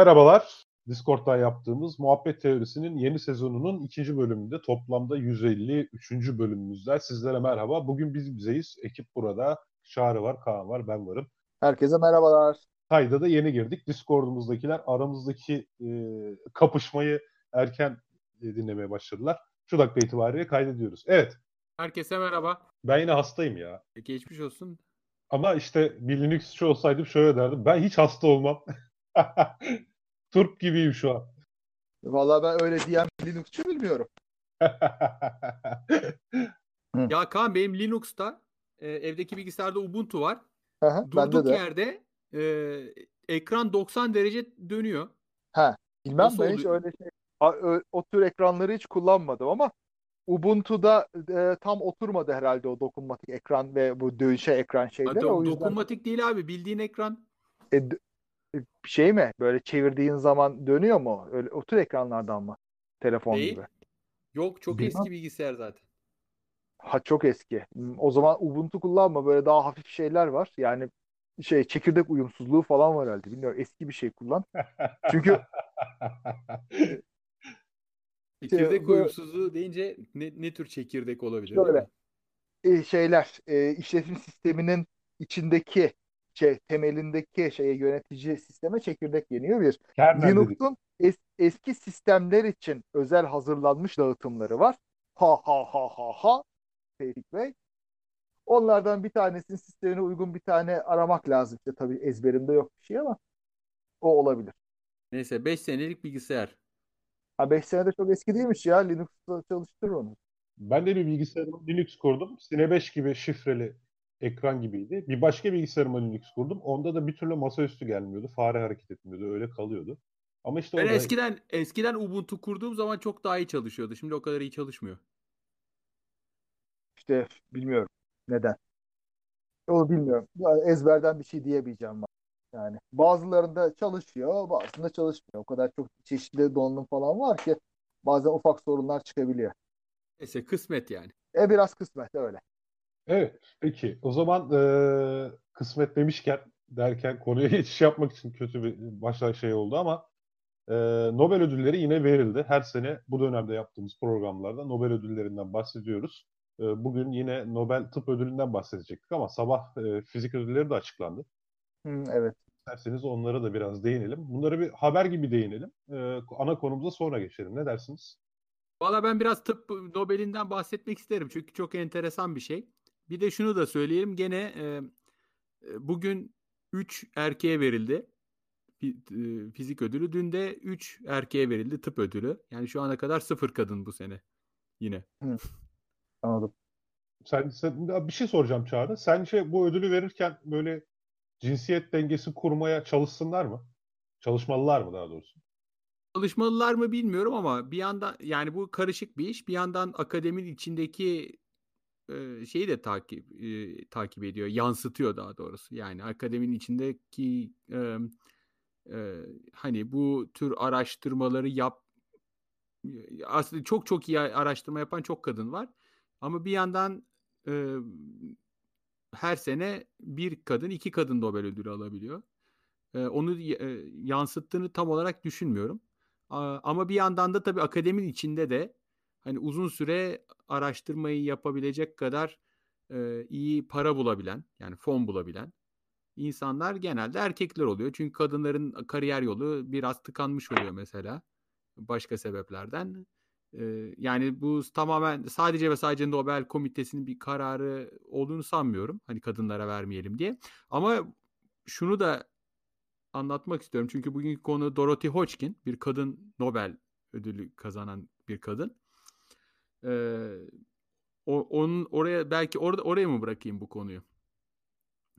Merhabalar. Discord'dan yaptığımız Muhabbet Teorisi'nin yeni sezonunun ikinci bölümünde toplamda 153. bölümümüzde sizlere merhaba. Bugün biz bizeyiz. Ekip burada. Çağrı var, Kaan var, ben varım. Herkese merhabalar. Kayda da yeni girdik. Discord'umuzdakiler aramızdaki e, kapışmayı erken e, dinlemeye başladılar. Şu dakika itibariyle kaydediyoruz. Evet. Herkese merhaba. Ben yine hastayım ya. E, geçmiş olsun. Ama işte bir Linuxçu olsaydım şöyle derdim. Ben hiç hasta olmam. Turp gibiyim şu an. Vallahi ben öyle diyen Linux'çu bilmiyorum. ya Kaan benim Linux'ta e, evdeki bilgisayarda Ubuntu var. Aha, Durduk de. yerde e, ekran 90 derece dönüyor. Ha, bilmem Nasıl ben oluyor? hiç öyle şey o, o tür ekranları hiç kullanmadım ama Ubuntu'da e, tam oturmadı herhalde o dokunmatik ekran ve bu dönüşe ekran şeyleri. Hadi, o yüzden... Dokunmatik değil abi bildiğin ekran. E, şey mi? Böyle çevirdiğin zaman dönüyor mu? Öyle o tür ekranlardan mı? Telefon Değil. gibi. Yok çok Bilmem. eski bilgisayar zaten. Ha çok eski. O zaman Ubuntu kullanma. Böyle daha hafif şeyler var. Yani şey çekirdek uyumsuzluğu falan var herhalde. Bilmiyorum eski bir şey kullan. Çünkü çekirdek şey, uyumsuzluğu deyince ne, ne tür çekirdek olabilir? Şöyle e, şeyler e, işletim sisteminin içindeki şey temelindeki şeye yönetici sisteme çekirdek deniyor bir. Linux'un es, eski sistemler için özel hazırlanmış dağıtımları var. Ha ha ha ha ha Tevfik Bey. Onlardan bir tanesinin sistemine uygun bir tane aramak lazım. İşte tabii ezberimde yok bir şey ama o olabilir. Neyse 5 senelik bilgisayar. Ha 5 senede çok eski değilmiş ya. Linux'ta çalıştırır onu. Ben de bir bilgisayarımı Linux kurdum. Sine 5 gibi şifreli ekran gibiydi. Bir başka bilgisayarıma Linux kurdum. Onda da bir türlü masaüstü gelmiyordu. Fare hareket etmiyordu. Öyle kalıyordu. Ama işte ben orada... eskiden eskiden Ubuntu kurduğum zaman çok daha iyi çalışıyordu. Şimdi o kadar iyi çalışmıyor. İşte bilmiyorum neden. Onu bilmiyorum. Ezberden bir şey diyemeyeceğim. Yani bazılarında çalışıyor, bazısında çalışmıyor. O kadar çok çeşitli donanım falan var ki bazen ufak sorunlar çıkabiliyor. Neyse kısmet yani. E biraz kısmet öyle. Evet, peki. O zaman e, kısmet demişken derken konuya geçiş yapmak için kötü bir başlar şey oldu ama e, Nobel ödülleri yine verildi. Her sene bu dönemde yaptığımız programlarda Nobel ödüllerinden bahsediyoruz. E, bugün yine Nobel Tıp Ödülü'nden bahsedecektik ama sabah e, fizik ödülleri de açıklandı. Hı, evet. İsterseniz onlara da biraz değinelim. Bunları bir haber gibi değinelim. E, ana konumuza sonra geçelim. Ne dersiniz? Valla ben biraz tıp Nobel'inden bahsetmek isterim. Çünkü çok enteresan bir şey. Bir de şunu da söyleyelim. Gene e, bugün 3 erkeğe verildi fizik ödülü. Dün de 3 erkeğe verildi tıp ödülü. Yani şu ana kadar sıfır kadın bu sene yine. Hı. Anladım. Sen, sen bir şey soracağım Çağrı. Sence bu ödülü verirken böyle cinsiyet dengesi kurmaya çalışsınlar mı? Çalışmalılar mı daha doğrusu? Çalışmalılar mı bilmiyorum ama bir yandan yani bu karışık bir iş. Bir yandan akademinin içindeki e, şeyi de takip e, takip ediyor, yansıtıyor daha doğrusu. Yani akademinin içindeki e, e, hani bu tür araştırmaları yap aslında çok çok iyi araştırma yapan çok kadın var. Ama bir yandan e, her sene bir kadın iki kadın Nobel ödülü alabiliyor. E, onu e, yansıttığını tam olarak düşünmüyorum. Ama bir yandan da tabii akademinin içinde de hani uzun süre araştırmayı yapabilecek kadar e, iyi para bulabilen yani fon bulabilen insanlar genelde erkekler oluyor. Çünkü kadınların kariyer yolu biraz tıkanmış oluyor mesela başka sebeplerden. E, yani bu tamamen sadece ve sadece Nobel Komitesi'nin bir kararı olduğunu sanmıyorum. Hani kadınlara vermeyelim diye. Ama şunu da anlatmak istiyorum. Çünkü bugünkü konu Dorothy Hodgkin, bir kadın Nobel ödülü kazanan bir kadın. Ee, o, onun oraya belki orada oraya mı bırakayım bu konuyu?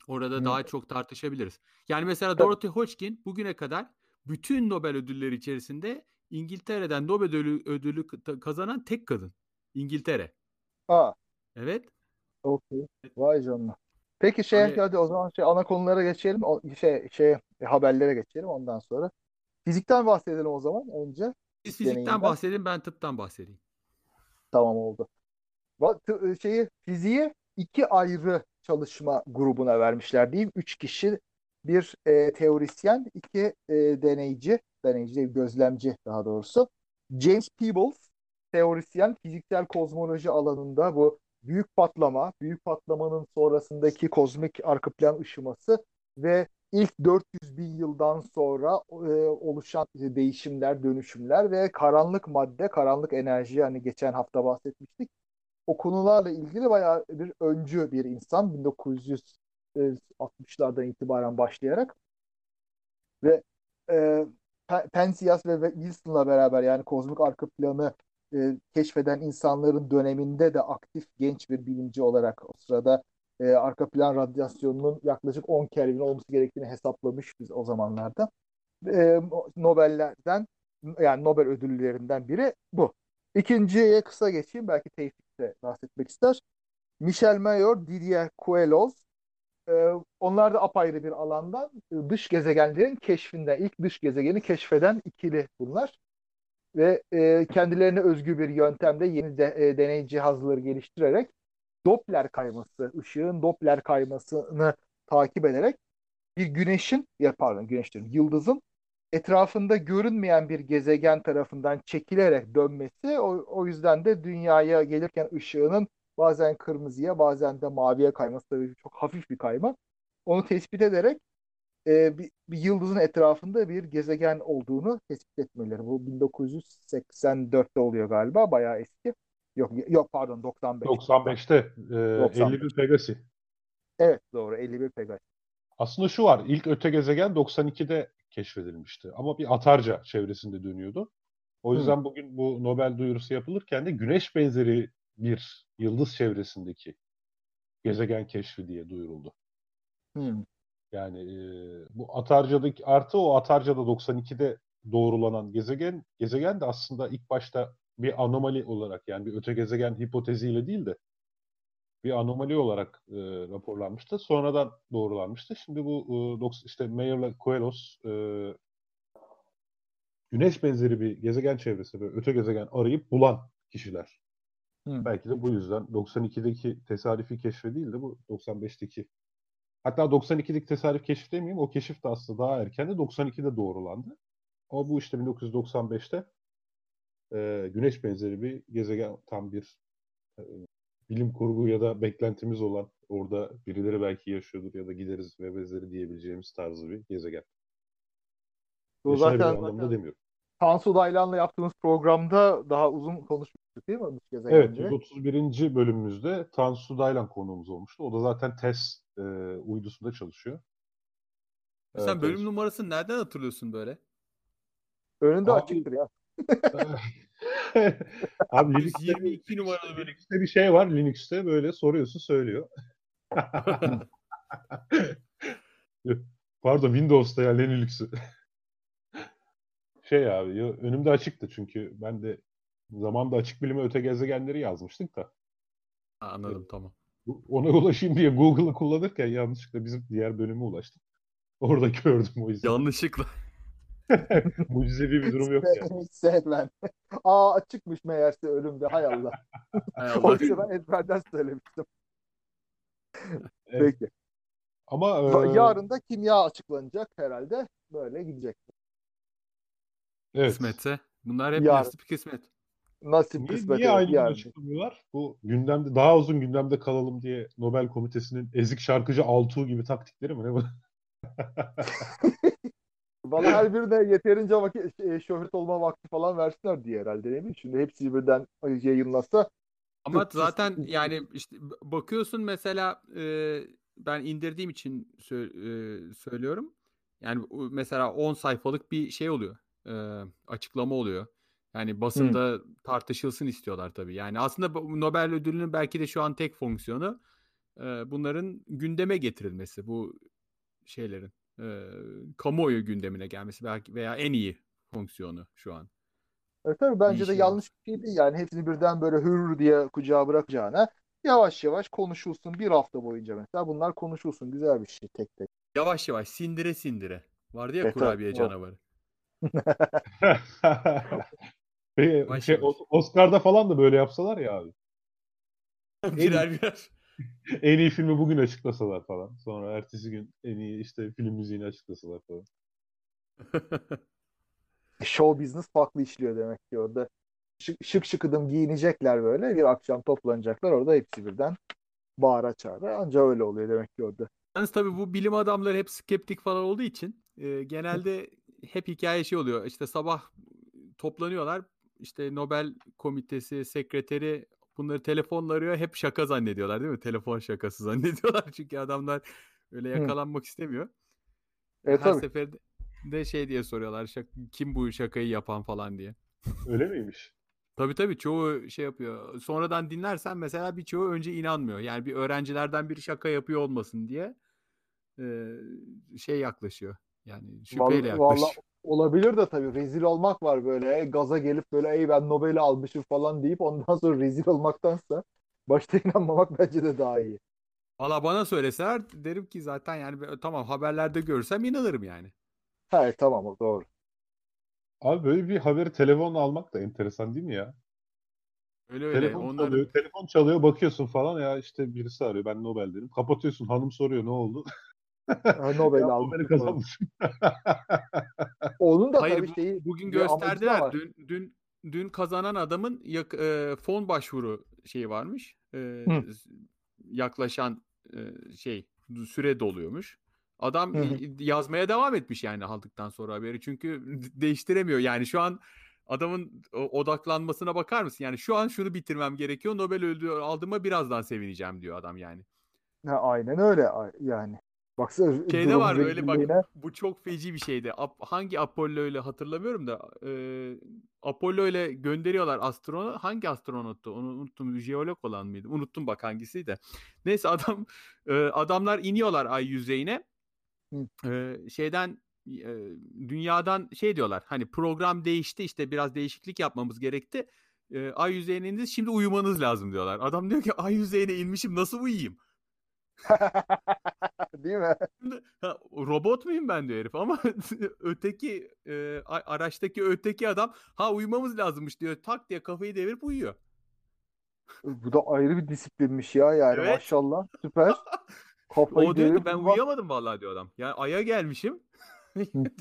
Orada hmm. daha çok tartışabiliriz. Yani mesela Dorothy Hodgkin bugüne kadar bütün Nobel ödülleri içerisinde İngiltere'den Nobel ödülü, ödülü kazanan tek kadın. İngiltere. Aa. Evet. Okey. Vay canına. Peki şey hani, hadi o zaman şey ana konulara geçelim. O, şey şey haberlere geçelim ondan sonra. Fizikten bahsedelim o zaman önce. Siz fizikten bahsedin ben tıptan bahsedeyim. Tamam oldu. Şeyi fiziği iki ayrı çalışma grubuna vermişler diyeyim. Üç kişi bir e, teorisyen, iki e, deneyci, deneyci değil, gözlemci daha doğrusu. James Peebles, teorisyen, fiziksel kozmoloji alanında bu büyük patlama, büyük patlamanın sonrasındaki kozmik arka plan ışıması ve ilk 400 bin yıldan sonra e, oluşan değişimler, dönüşümler ve karanlık madde, karanlık enerji hani geçen hafta bahsetmiştik. O konularla ilgili bayağı bir öncü bir insan 1960'lardan itibaren başlayarak ve e, Penzias ve Wilson'la beraber yani kozmik arka planı e, keşfeden insanların döneminde de aktif genç bir bilimci olarak o sırada e, arka plan radyasyonunun yaklaşık 10 Kelvin olması gerektiğini hesaplamış biz o zamanlarda. E, Nobel'lerden yani Nobel ödüllerinden biri bu. İkinciye kısa geçeyim. Belki Tevfik de bahsetmek ister. Michel Mayor, Didier Queloz. E, onlar da apayrı bir alandan e, dış gezegenlerin keşfinden, ilk dış gezegeni keşfeden ikili bunlar. Ve e, kendilerine özgü bir yöntemde yeni de, e, deney cihazları geliştirerek Doppler kayması, ışığın Doppler kaymasını takip ederek bir güneşin, ya pardon güneş diyorum, yıldızın etrafında görünmeyen bir gezegen tarafından çekilerek dönmesi o, o yüzden de dünyaya gelirken ışığının bazen kırmızıya bazen de maviye kayması tabii çok hafif bir kayma. Onu tespit ederek e, bir, bir yıldızın etrafında bir gezegen olduğunu tespit etmeleri. Bu 1984'te oluyor galiba bayağı eski. Yok yok pardon 95. 95'te e, 95. 51 Pegasi. Evet doğru 51 Pegasi. Aslında şu var ilk öte gezegen 92'de keşfedilmişti ama bir atarca çevresinde dönüyordu. O yüzden hmm. bugün bu Nobel duyurusu yapılırken de güneş benzeri bir yıldız çevresindeki gezegen keşfi diye duyuruldu. Hmm. Yani e, bu Atarca'daki artı o Atarca'da 92'de doğrulanan gezegen gezegen de aslında ilk başta bir anomali olarak yani bir öte gezegen hipoteziyle değil de bir anomali olarak e, raporlanmıştı. Sonradan doğrulanmıştı. Şimdi bu e, işte Mayer'la Coelhos e, güneş benzeri bir gezegen çevresi ve öte gezegen arayıp bulan kişiler. Hı. Belki de bu yüzden 92'deki tesadüfi keşfe değil de bu 95'teki hatta 92'deki tesadüf keşif demeyeyim o keşif de aslında daha erken de 92'de doğrulandı. Ama bu işte 1995'te e, güneş benzeri bir gezegen tam bir e, bilim kurgu ya da beklentimiz olan orada birileri belki yaşıyordur ya da gideriz ve benzeri diyebileceğimiz tarzı bir gezegen. Bu zaten, zaten demiyorum. Tansu Daylan'la yaptığımız programda daha uzun konuşmuştuk değil mi? Evet, 131. bölümümüzde Tansu Daylan konuğumuz olmuştu. O da zaten TES e, uydusunda çalışıyor. Sen evet, bölüm numarasını nereden hatırlıyorsun böyle? Önünde Abi, açıktır ya. Abi Linux'te 22 numaralı bir Linux'te bir şey var. Linux'te böyle soruyorsun söylüyor. Pardon Windows'ta ya Linux'ü. şey abi önümde açıktı çünkü ben de zamanda açık bilime öte gezegenleri yazmıştık da. Anladım evet. tamam. Ona ulaşayım diye Google'ı kullanırken yanlışlıkla bizim diğer bölüme ulaştım. Orada gördüm o yüzden. Yanlışlıkla. Mucizevi bir durum yok yani. Sevmem. Aa açıkmış meğerse ölümde. Hay Allah. Hay Allah. Oysa ben ezberden söylemiştim. Evet. Peki. Ama e... yarın da kimya açıklanacak herhalde. Böyle gidecek. Evet. Kısmetse. Bunlar hep yarın. nasip kısmet. Nasip niye, kısmet. Niye aynı yani. açıklamıyorlar? Bu gündemde daha uzun gündemde kalalım diye Nobel Komitesi'nin ezik şarkıcı Altuğ gibi taktikleri mi ne bu? Bana her birine yeterince vakit, e, şöhret olma vakti falan versinler diye herhalde değil mi? Şimdi hepsi birden yayınlasa. Ama zaten yani işte bakıyorsun mesela e, ben indirdiğim için sö- e, söylüyorum. Yani mesela 10 sayfalık bir şey oluyor. E, açıklama oluyor. Yani basında hmm. tartışılsın istiyorlar tabii. Yani aslında Nobel ödülünün belki de şu an tek fonksiyonu e, bunların gündeme getirilmesi bu şeylerin e, kamuoyu gündemine gelmesi belki veya en iyi fonksiyonu şu an. Evet tabii bence de yanlış bir şey değil. Yani hepsini birden böyle hür diye kucağa bırakacağına yavaş yavaş konuşulsun bir hafta boyunca mesela bunlar konuşulsun güzel bir şey tek tek. Yavaş yavaş sindire sindire. Vardı ya evet, kurabiye evet. canavarı. Şey, Oscar'da falan da böyle yapsalar ya abi. birer birer. en iyi filmi bugün açıklasalar falan. Sonra ertesi gün en iyi işte film müziğini açıklasalar falan. Show business farklı işliyor demek ki orada. Şık şık şıkıdım giyinecekler böyle. Bir akşam toplanacaklar orada hepsi birden bağıra çağıra. Anca öyle oluyor demek ki orada. Yalnız tabii bu bilim adamları hep skeptik falan olduğu için e, genelde hep hikaye şey oluyor. İşte sabah toplanıyorlar. İşte Nobel komitesi, sekreteri bunları telefonla arıyor. Hep şaka zannediyorlar değil mi? Telefon şakası zannediyorlar. Çünkü adamlar öyle yakalanmak Hı. istemiyor. Evet, Her tabii. seferinde de şey diye soruyorlar. Şak, kim bu şakayı yapan falan diye. Öyle miymiş? Tabii tabii çoğu şey yapıyor. Sonradan dinlersen mesela birçoğu önce inanmıyor. Yani bir öğrencilerden bir şaka yapıyor olmasın diye e, şey yaklaşıyor. Yani şüpheyle vallahi, yaklaşıyor. Vallahi olabilir de tabii rezil olmak var böyle. Gaza gelip böyle ey ben Nobel'i almışım falan deyip ondan sonra rezil olmaktansa başta inanmamak bence de daha iyi. Valla bana söyleseler derim ki zaten yani tamam haberlerde görsem inanırım yani. Evet tamam doğru. Abi böyle bir haberi telefonla almak da enteresan değil mi ya? Öyle öyle. Telefon Onların... çalıyor, telefon çalıyor, bakıyorsun falan ya işte birisi arıyor. Ben Nobel dedim. Kapatıyorsun, hanım soruyor ne oldu? Nobel aldım. kazanmışım. Onun da Hayır, tabii şeyi bugün gösterdiler. Dün dün dün kazanan adamın yak, e, fon başvuru şeyi varmış. E, yaklaşan e, şey süre doluyormuş. Adam Hı-hı. yazmaya devam etmiş yani aldıktan sonra haberi. Çünkü değiştiremiyor. Yani şu an adamın odaklanmasına bakar mısın? Yani şu an şunu bitirmem gerekiyor. Nobel öldü aldığıma birazdan sevineceğim diyor adam yani. Ha, aynen öyle yani. Baksana Şeyde var öyle bak bu çok feci bir şeydi. hangi Apollo ile hatırlamıyorum da e, Apollo ile gönderiyorlar astronot. Hangi astronottu? Onu unuttum. Jeolog olan mıydı? Unuttum bak hangisiydi. Neyse adam e, adamlar iniyorlar ay yüzeyine e, şeyden e, dünyadan şey diyorlar hani program değişti işte biraz değişiklik yapmamız gerekti. E, ay yüzeyine indiniz şimdi uyumanız lazım diyorlar. Adam diyor ki ay yüzeyine inmişim nasıl uyuyayım? Değil mi? Ha, robot muyum ben diyor herif ama öteki e, araçtaki öteki adam ha uyumamız lazımmış diyor. Tak diye kafayı devirip uyuyor. Bu da ayrı bir disiplinmiş ya yani evet. maşallah süper. Kafayı o diyor ki ben uyuyamadım vallahi diyor adam. Ya aya gelmişim.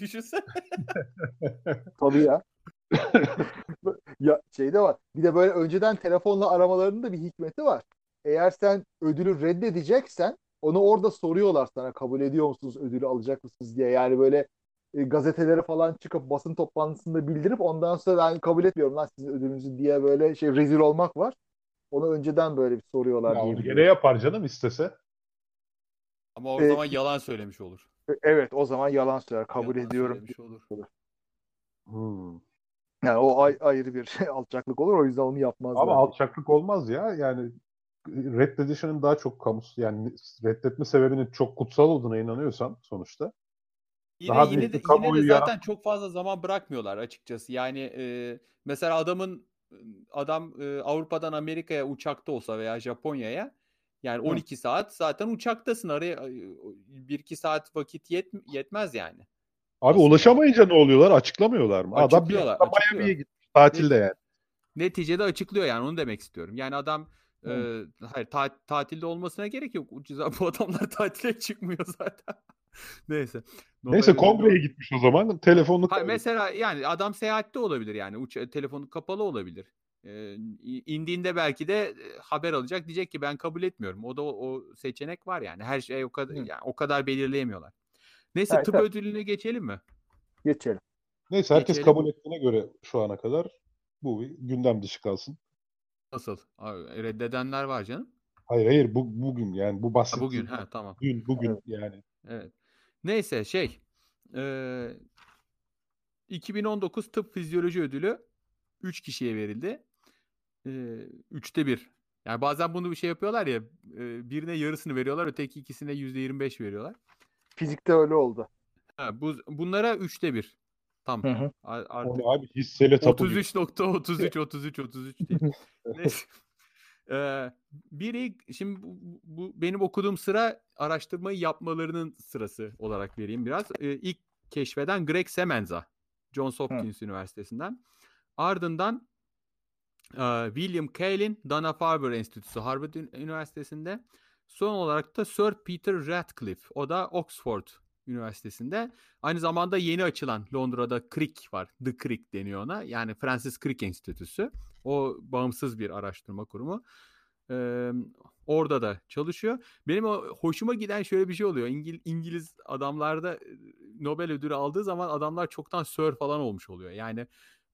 Düşünsene. Tabii ya. ya şey de var. Bir de böyle önceden telefonla aramalarının da bir hikmeti var. Eğer sen ödülü reddedeceksen onu orada soruyorlar sana kabul ediyor musunuz ödülü alacak mısınız diye. Yani böyle e, gazetelere falan çıkıp basın toplantısında bildirip ondan sonra ben kabul etmiyorum lan sizin ödülünüzü diye böyle şey rezil olmak var. Onu önceden böyle bir soruyorlar. Ya onu gene yapar canım istese. Ama o ee, zaman yalan söylemiş olur. E, evet o zaman yalan söyler. Kabul yalan ediyorum. Olur. Hmm. Yani o ay, ayrı bir alçaklık olur. O yüzden onu yapmaz. Ama alçaklık olmaz ya. Yani reddedişinin daha çok kamusu yani reddetme sebebinin çok kutsal olduğuna inanıyorsan sonuçta Yine, daha yine de, yine de zaten yarat- çok fazla zaman bırakmıyorlar açıkçası. Yani e, mesela adamın adam e, Avrupa'dan Amerika'ya uçakta olsa veya Japonya'ya yani 12 Hı. saat zaten uçaktasın. Araya 1-2 saat vakit yet, yetmez yani. Abi Aslında. ulaşamayınca ne oluyorlar? Açıklamıyorlar mı? Adam bir Miami'ye gitmiş tatilde yani. Neticede açıklıyor yani onu demek istiyorum. Yani adam e, hayır ta, tatilde olmasına gerek yok. Ucuza bu adamlar tatile çıkmıyor zaten. Neyse. Neyse kongreye gitmiş o zaman. Telefonunu ha, Mesela yani adam seyahatte olabilir yani. Uç, telefonu kapalı olabilir. E, indiğinde belki de haber alacak diyecek ki ben kabul etmiyorum. O da o, o seçenek var yani. Her şey o kadar yani o kadar belirleyemiyorlar. Neyse evet, tıp evet. ödülüne geçelim mi? Geçelim. Neyse herkes geçelim. kabul ettiğine göre şu ana kadar bu gündem dışı kalsın. Nasıl? Reddedenler var canım. Hayır hayır bu bugün yani bu basit. bugün ha tamam. Bugün bugün evet. yani. Evet. Neyse şey e, 2019 Tıp Fizyoloji Ödülü 3 kişiye verildi e, üçte bir. Yani bazen bunu bir şey yapıyorlar ya e, birine yarısını veriyorlar öteki ikisine yüzde yirmi beş veriyorlar. Fizikte öyle oldu. Ha, bu, bunlara üçte bir. Tam. Hı hı. Artık abi hisseli tapu 33.33 33 33 değil. Neyse. Ee, biri şimdi bu, bu benim okuduğum sıra araştırmayı yapmalarının sırası olarak vereyim biraz. Ee, ilk keşfeden Greg Semenza Johns Hopkins Hı. Üniversitesi'nden. Ardından William Kaelin Dana-Farber Enstitüsü Harvard Üniversitesi'nde. Son olarak da Sir Peter Ratcliffe. O da Oxford Üniversitesi'nde. Aynı zamanda yeni açılan Londra'da Crick var. The Crick deniyor ona. Yani Francis Crick Enstitüsü. O bağımsız bir araştırma kurumu. Ee, orada da çalışıyor. Benim o hoşuma giden şöyle bir şey oluyor. İngil, İngiliz adamlarda Nobel ödülü aldığı zaman adamlar çoktan sir falan olmuş oluyor. Yani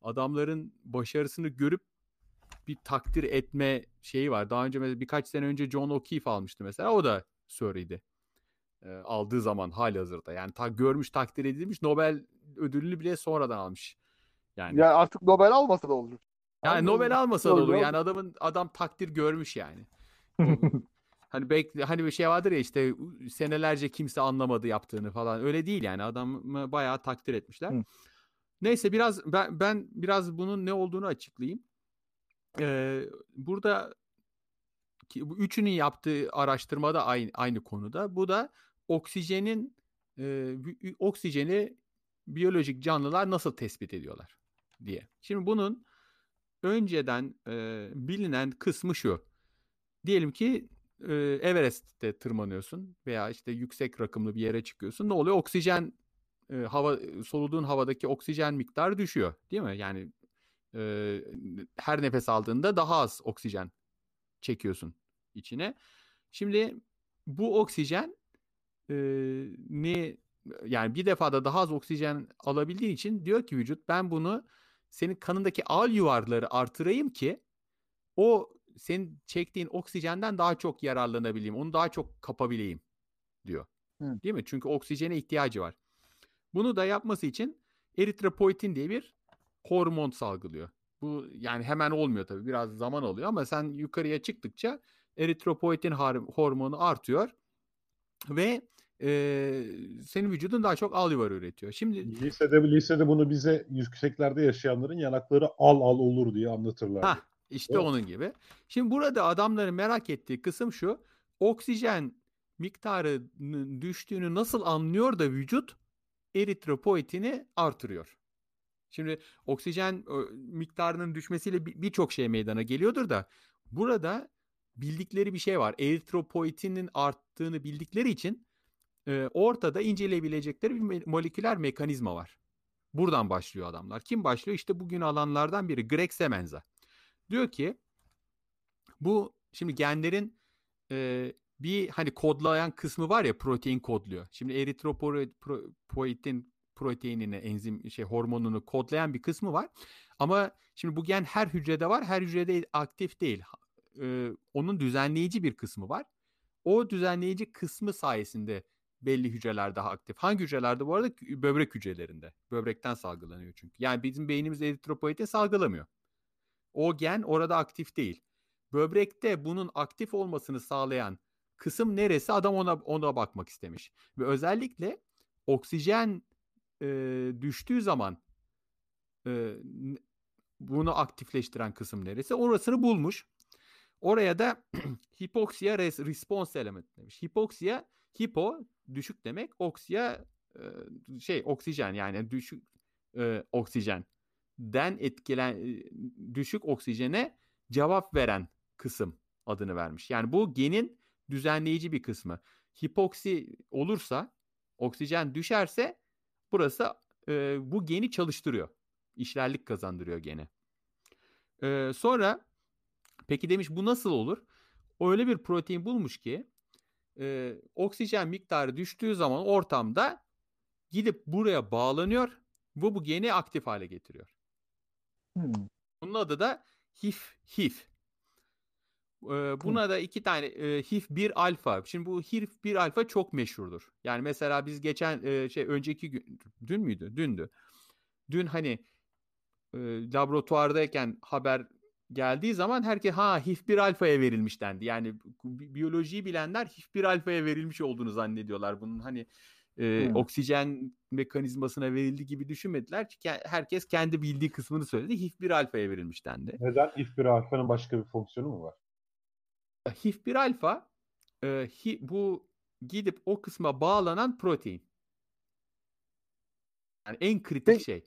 adamların başarısını görüp bir takdir etme şeyi var. Daha önce birkaç sene önce John O'Keefe almıştı mesela. O da sir'iydi. E, aldığı zaman hali hazırda. Yani ta, görmüş takdir edilmiş Nobel ödülünü bile sonradan almış. Yani, yani artık Nobel almasa da olur. Yani Anladım. Nobel almasa da olur. Yani adamın adam takdir görmüş yani. hani bekle hani bir şey vardır ya işte senelerce kimse anlamadı yaptığını falan. Öyle değil yani. Adamı bayağı takdir etmişler. Hı. Neyse biraz ben ben biraz bunun ne olduğunu açıklayayım. Ee, burada bu üçünün yaptığı araştırma da aynı aynı konuda. Bu da oksijenin e, oksijeni biyolojik canlılar nasıl tespit ediyorlar diye. Şimdi bunun önceden e, bilinen kısmı şu. Diyelim ki e, Everest'te tırmanıyorsun veya işte yüksek rakımlı bir yere çıkıyorsun. Ne oluyor? Oksijen e, hava soluduğun havadaki oksijen miktarı düşüyor, değil mi? Yani e, her nefes aldığında daha az oksijen çekiyorsun içine. Şimdi bu oksijen e, ne yani bir defada daha az oksijen alabildiğin için diyor ki vücut ben bunu senin kanındaki al yuvarları artırayım ki o senin çektiğin oksijenden daha çok yararlanabileyim. Onu daha çok kapabileyim diyor. Hı. Değil mi? Çünkü oksijene ihtiyacı var. Bunu da yapması için eritropoietin diye bir hormon salgılıyor. Bu yani hemen olmuyor tabii. Biraz zaman alıyor ama sen yukarıya çıktıkça eritropoietin hormonu artıyor ve e, senin vücudun daha çok al yuvarı üretiyor. Şimdi lisede lisede bunu bize yükseklerde yaşayanların yanakları al al olur diye anlatırlar. Ha işte evet. onun gibi. Şimdi burada adamların merak ettiği kısım şu. Oksijen miktarının düştüğünü nasıl anlıyor da vücut eritropoietini artırıyor. Şimdi oksijen miktarının düşmesiyle birçok şey meydana geliyordur da burada bildikleri bir şey var. Eritropoietinin arttığını bildikleri için e, ortada inceleyebilecekleri bir moleküler mekanizma var. Buradan başlıyor adamlar. Kim başlıyor? İşte bugün alanlardan biri Greg Semenza. Diyor ki bu şimdi genlerin e, bir hani kodlayan kısmı var ya protein kodluyor. Şimdi eritropoietin proteinini, enzim şey hormonunu kodlayan bir kısmı var. Ama şimdi bu gen her hücrede var. Her hücrede aktif değil. Ee, onun düzenleyici bir kısmı var. O düzenleyici kısmı sayesinde belli hücreler daha aktif. Hangi hücrelerde bu arada? Böbrek hücrelerinde. Böbrekten salgılanıyor çünkü. Yani bizim beynimiz eritropoietin salgılamıyor. O gen orada aktif değil. Böbrekte bunun aktif olmasını sağlayan kısım neresi? Adam ona ona bakmak istemiş. Ve özellikle oksijen e, düştüğü zaman e, bunu aktifleştiren kısım neresi? Orasını bulmuş. Oraya da hipoksiya response element demiş. Hipoksiya, hipo düşük demek, oksiya e, şey oksijen yani düşük e, oksijen den etkilen düşük oksijene cevap veren kısım adını vermiş. Yani bu genin düzenleyici bir kısmı. Hipoksi olursa, oksijen düşerse burası e, bu geni çalıştırıyor. İşlerlik kazandırıyor gene. E, sonra peki demiş bu nasıl olur? Öyle bir protein bulmuş ki e, oksijen miktarı düştüğü zaman ortamda gidip buraya bağlanıyor. Bu bu geni aktif hale getiriyor. Hmm. Bunun adı da HIF HIF. Buna da iki tane e, HIF 1 alfa. Şimdi bu HIF 1 alfa çok meşhurdur. Yani mesela biz geçen şey önceki gün dün müydü? Dündü. Dün hani laboratuvardayken haber geldiği zaman herkes ha HIF 1 alfaya verilmiş dendi. Yani biyolojiyi bilenler HIF 1 alfaya verilmiş olduğunu zannediyorlar. Bunun hani e, hmm. oksijen mekanizmasına verildi gibi düşünmediler. Çünkü herkes kendi bildiği kısmını söyledi. HIF 1 alfaya verilmiş dendi. Neden? HIF 1 alfanın başka bir fonksiyonu mu var? HIF 1 alfa e, hi, bu gidip o kısma bağlanan protein. Yani en kritik ben, şey.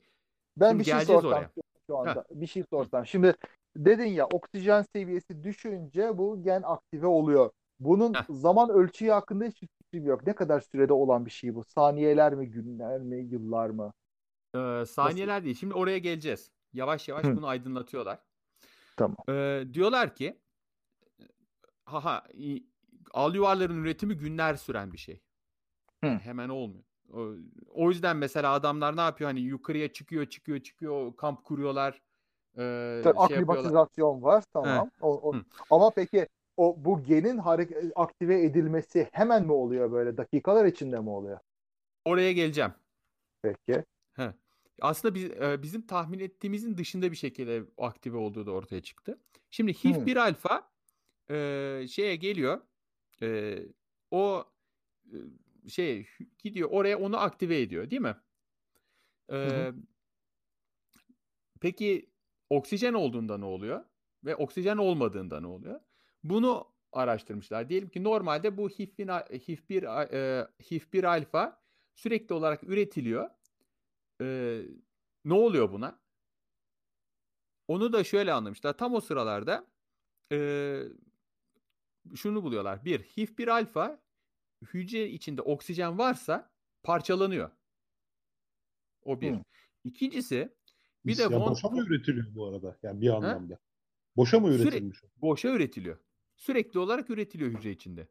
Ben Şimdi bir şey sorsam oraya. şu anda. Ha. Bir şey sorsam. Şimdi dedin ya oksijen seviyesi düşünce bu gen aktive oluyor. Bunun Heh. zaman ölçüyü hakkında hiçbir fikrim yok. Ne kadar sürede olan bir şey bu? Saniyeler mi, günler mi, yıllar mı? Ee, saniyeler Nasıl? değil. Şimdi oraya geleceğiz. Yavaş yavaş Hı. bunu aydınlatıyorlar. Tamam. Ee, diyorlar ki haha al yuvarların üretimi günler süren bir şey. Hı. Hemen olmuyor. O, o yüzden mesela adamlar ne yapıyor? Hani yukarıya çıkıyor, çıkıyor, çıkıyor, kamp kuruyorlar. E, Tabii, şey aklimatizasyon var tamam. O, o, ama peki o bu genin hareket aktive edilmesi hemen mi oluyor böyle dakikalar içinde mi oluyor? Oraya geleceğim. Peki. He. Aslında biz, e, bizim tahmin ettiğimizin dışında bir şekilde aktive olduğu da ortaya çıktı. Şimdi HIF1 hmm. alfa e, şeye geliyor. E, o e, şey gidiyor oraya onu aktive ediyor değil mi? E, Peki oksijen olduğunda ne oluyor? Ve oksijen olmadığında ne oluyor? Bunu araştırmışlar. Diyelim ki normalde bu HIF1, HIF1, e, HIF1 alfa sürekli olarak üretiliyor. E, ne oluyor buna? Onu da şöyle anlamışlar. Tam o sıralarda e, şunu buluyorlar. Bir, HIF1 alfa hücre içinde oksijen varsa parçalanıyor. O bir. Hmm. İkincisi bir de von... boşa mı üretiliyor bu arada? Yani bir anlamda. Ha? Boşa mı üretilmiş? Sürekli, boşa üretiliyor. Sürekli olarak üretiliyor hücre içinde.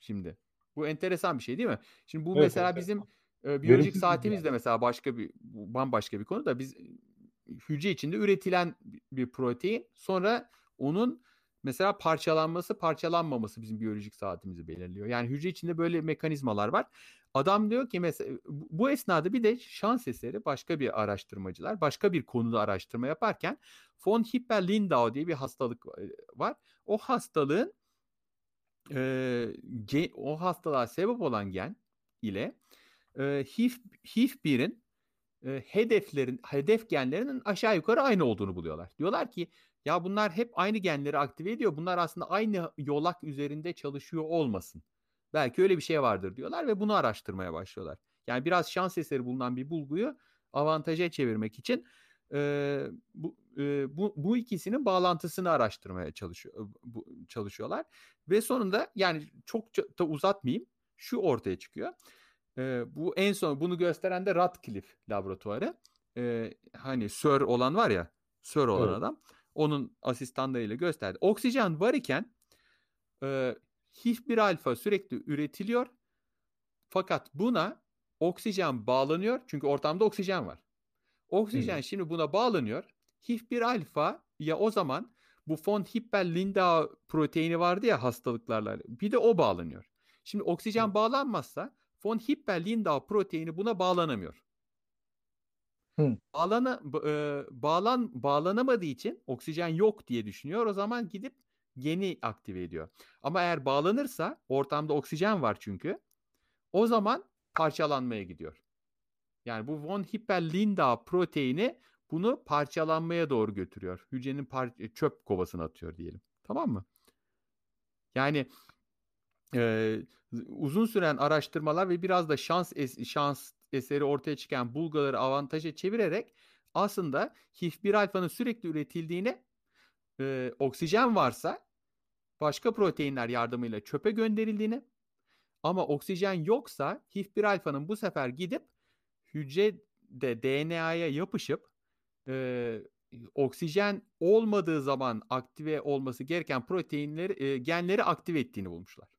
Şimdi. Bu enteresan bir şey değil mi? Şimdi bu evet, mesela evet. bizim e, biyolojik saatimiz de mesela başka bir bambaşka bir konu da biz hücre içinde üretilen bir protein sonra onun mesela parçalanması parçalanmaması bizim biyolojik saatimizi belirliyor. Yani hücre içinde böyle mekanizmalar var. Adam diyor ki mesela bu esnada bir de şans eseri başka bir araştırmacılar başka bir konuda araştırma yaparken von Hippel-Lindau diye bir hastalık var. O hastalığın e, gen, o hastalığa sebep olan gen ile e, HIV, HIV1'in e, hedeflerin hedef genlerinin aşağı yukarı aynı olduğunu buluyorlar. Diyorlar ki ya bunlar hep aynı genleri aktive ediyor. Bunlar aslında aynı yolak üzerinde çalışıyor olmasın. Belki öyle bir şey vardır diyorlar ve bunu araştırmaya başlıyorlar. Yani biraz şans eseri bulunan bir bulguyu avantaja çevirmek için e, bu, e, bu bu ikisinin bağlantısını araştırmaya çalışıyor bu, çalışıyorlar ve sonunda yani çok da uzatmayayım şu ortaya çıkıyor. E, bu en son bunu gösteren de Radcliffe laboratuvarı. E, hani Sir olan var ya, Sir olan evet. adam. Onun asistanlarıyla gösterdi. Oksijen var iken e, HIF1 alfa sürekli üretiliyor. Fakat buna oksijen bağlanıyor. Çünkü ortamda oksijen var. Oksijen hmm. şimdi buna bağlanıyor. HIF1 alfa ya o zaman bu von Hippel-Lindau proteini vardı ya hastalıklarla. Bir de o bağlanıyor. Şimdi oksijen hmm. bağlanmazsa von Hippel-Lindau proteini buna bağlanamıyor. Hmm. Bağlana, e, bağlan, bağlanamadığı için oksijen yok diye düşünüyor. O zaman gidip geni aktive ediyor. Ama eğer bağlanırsa ortamda oksijen var çünkü. O zaman parçalanmaya gidiyor. Yani bu von Hippel-Lindau proteini bunu parçalanmaya doğru götürüyor. Hücrenin par- çöp kovasına atıyor diyelim. Tamam mı? Yani e, uzun süren araştırmalar ve biraz da şans es- şans eseri ortaya çıkan bulgaları avantaja çevirerek aslında HIF1 alfanın sürekli üretildiğini e, oksijen varsa başka proteinler yardımıyla çöpe gönderildiğini ama oksijen yoksa HIF1 alfanın bu sefer gidip hücrede DNA'ya yapışıp e, oksijen olmadığı zaman aktive olması gereken proteinleri, e, genleri aktive ettiğini bulmuşlar.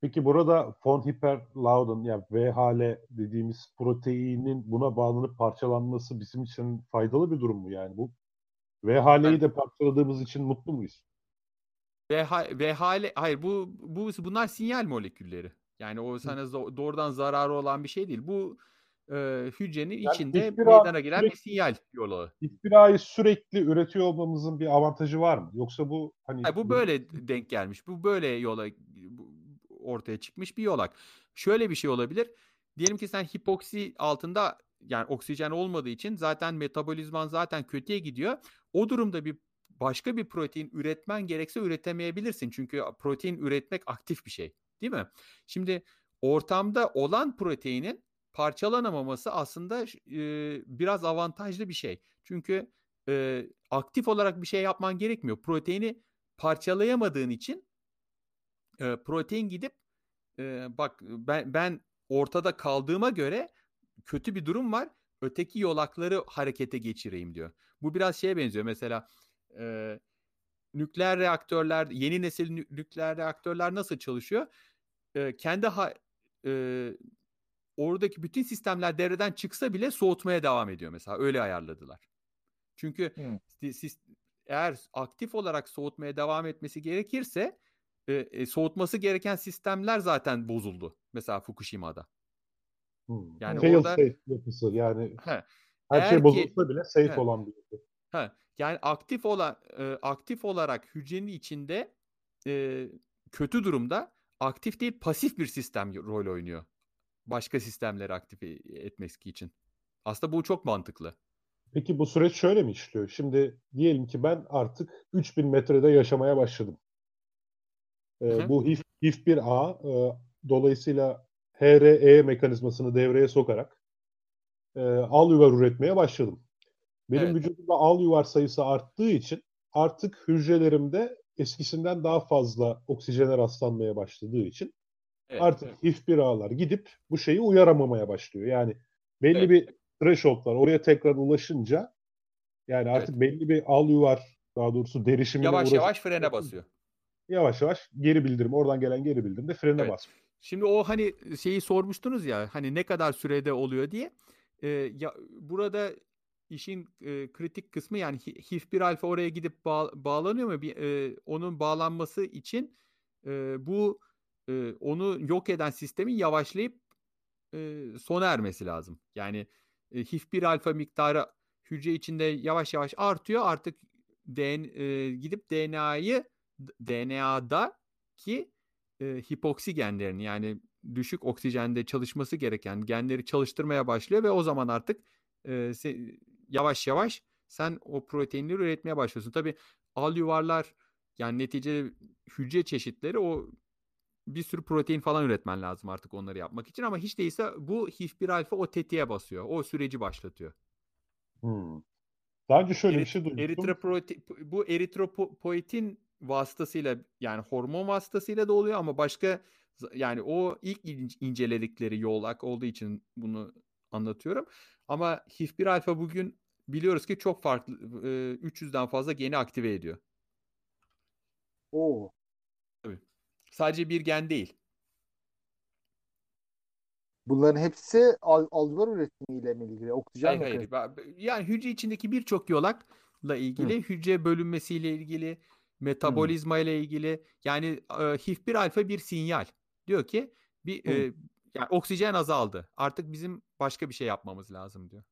Peki burada von Hippel-Laud'un yani VHL dediğimiz proteinin buna bağlanıp parçalanması bizim için faydalı bir durum mu yani bu? VHL'yi de parçaladığımız için mutlu muyuz? VH, VHL hayır bu bu bunlar sinyal molekülleri. Yani o sana doğrudan zararı olan bir şey değil. Bu e, hücrenin yani içinde meydana gelen sürekli, bir sinyal yolu. İspirayı sürekli üretiyor olmamızın bir avantajı var mı? Yoksa bu hani hayır, bu böyle denk gelmiş. Bu böyle yola ortaya çıkmış bir yolak. Şöyle bir şey olabilir. Diyelim ki sen hipoksi altında yani oksijen olmadığı için zaten metabolizman zaten kötüye gidiyor. O durumda bir başka bir protein üretmen gerekse üretemeyebilirsin. Çünkü protein üretmek aktif bir şey. Değil mi? Şimdi ortamda olan proteinin parçalanamaması aslında e, biraz avantajlı bir şey. Çünkü e, aktif olarak bir şey yapman gerekmiyor. Proteini parçalayamadığın için e, protein gidip e, bak ben ben ortada kaldığıma göre kötü bir durum var. Öteki yolakları harekete geçireyim diyor. Bu biraz şeye benziyor. Mesela e, nükleer reaktörler, yeni nesil nükleer reaktörler nasıl çalışıyor? E, kendi ha, e, oradaki bütün sistemler devreden çıksa bile soğutmaya devam ediyor mesela. Öyle ayarladılar. Çünkü hmm. siz, eğer aktif olarak soğutmaya devam etmesi gerekirse e, e, soğutması gereken sistemler zaten bozuldu. Mesela Fukushima'da. Hmm. Yani Fail orada safe yapısı yani he, her şey bozulsa ki, bile safe he, olan bir yapı. He, yani aktif olan e, aktif olarak hücrenin içinde e, kötü durumda aktif değil pasif bir sistem rol oynuyor. Başka sistemleri aktif etmek için. Aslında bu çok mantıklı. Peki bu süreç şöyle mi işliyor? Şimdi diyelim ki ben artık 3000 metrede yaşamaya başladım. Ee, bu HIF, HIF1A e, dolayısıyla HRE mekanizmasını devreye sokarak e, al yuvar üretmeye başladım. Benim evet. vücudumda al yuvar sayısı arttığı için artık hücrelerimde eskisinden daha fazla oksijene rastlanmaya başladığı için evet, artık evet. HIF1A'lar gidip bu şeyi uyaramamaya başlıyor. Yani belli evet. bir threshold var. Oraya tekrar ulaşınca yani artık evet. belli bir al yuvar daha doğrusu derişimine yavaş uğraş- yavaş frene basıyor. Yavaş yavaş geri bildirim oradan gelen geri bildirim de frene evet. basıyor. Şimdi o hani şeyi sormuştunuz ya hani ne kadar sürede oluyor diye. Ee, ya burada işin e, kritik kısmı yani HIF1 alfa oraya gidip bağ, bağlanıyor mu? Bir, e, onun bağlanması için e, bu e, onu yok eden sistemin yavaşlayıp e, sona ermesi lazım. Yani e, HIF1 alfa miktarı hücre içinde yavaş yavaş artıyor. Artık DN, e, gidip DNA'yı DNA'da ki e, hipoksi genlerini yani düşük oksijende çalışması gereken genleri çalıştırmaya başlıyor ve o zaman artık e, se, yavaş yavaş sen o proteinleri üretmeye başlıyorsun. Tabi al yuvarlar yani neticede hücre çeşitleri o bir sürü protein falan üretmen lazım artık onları yapmak için ama hiç değilse bu HIF1 alfa o tetiğe basıyor. O süreci başlatıyor. Hmm. Daha önce şöyle Erit- bir şey duydum. Eritropoietin, bu eritropoietin vasıtasıyla yani hormon vasıtasıyla da oluyor ama başka yani o ilk inceledikleri yolak olduğu için bunu anlatıyorum. Ama HIF1 alfa bugün biliyoruz ki çok farklı 300'den fazla geni aktive ediyor. Oo. Tabii. Sadece bir gen değil. Bunların hepsi al alüvar üretimiyle mi ilgili? Oksijen hayır, hayır. Yani hücre içindeki birçok yolakla ilgili, Hı. hücre bölünmesiyle ilgili, metabolizma ile ilgili. Yani e, HIF1 alfa bir sinyal. Diyor ki bir e, yani oksijen azaldı. Artık bizim başka bir şey yapmamız lazım diyor.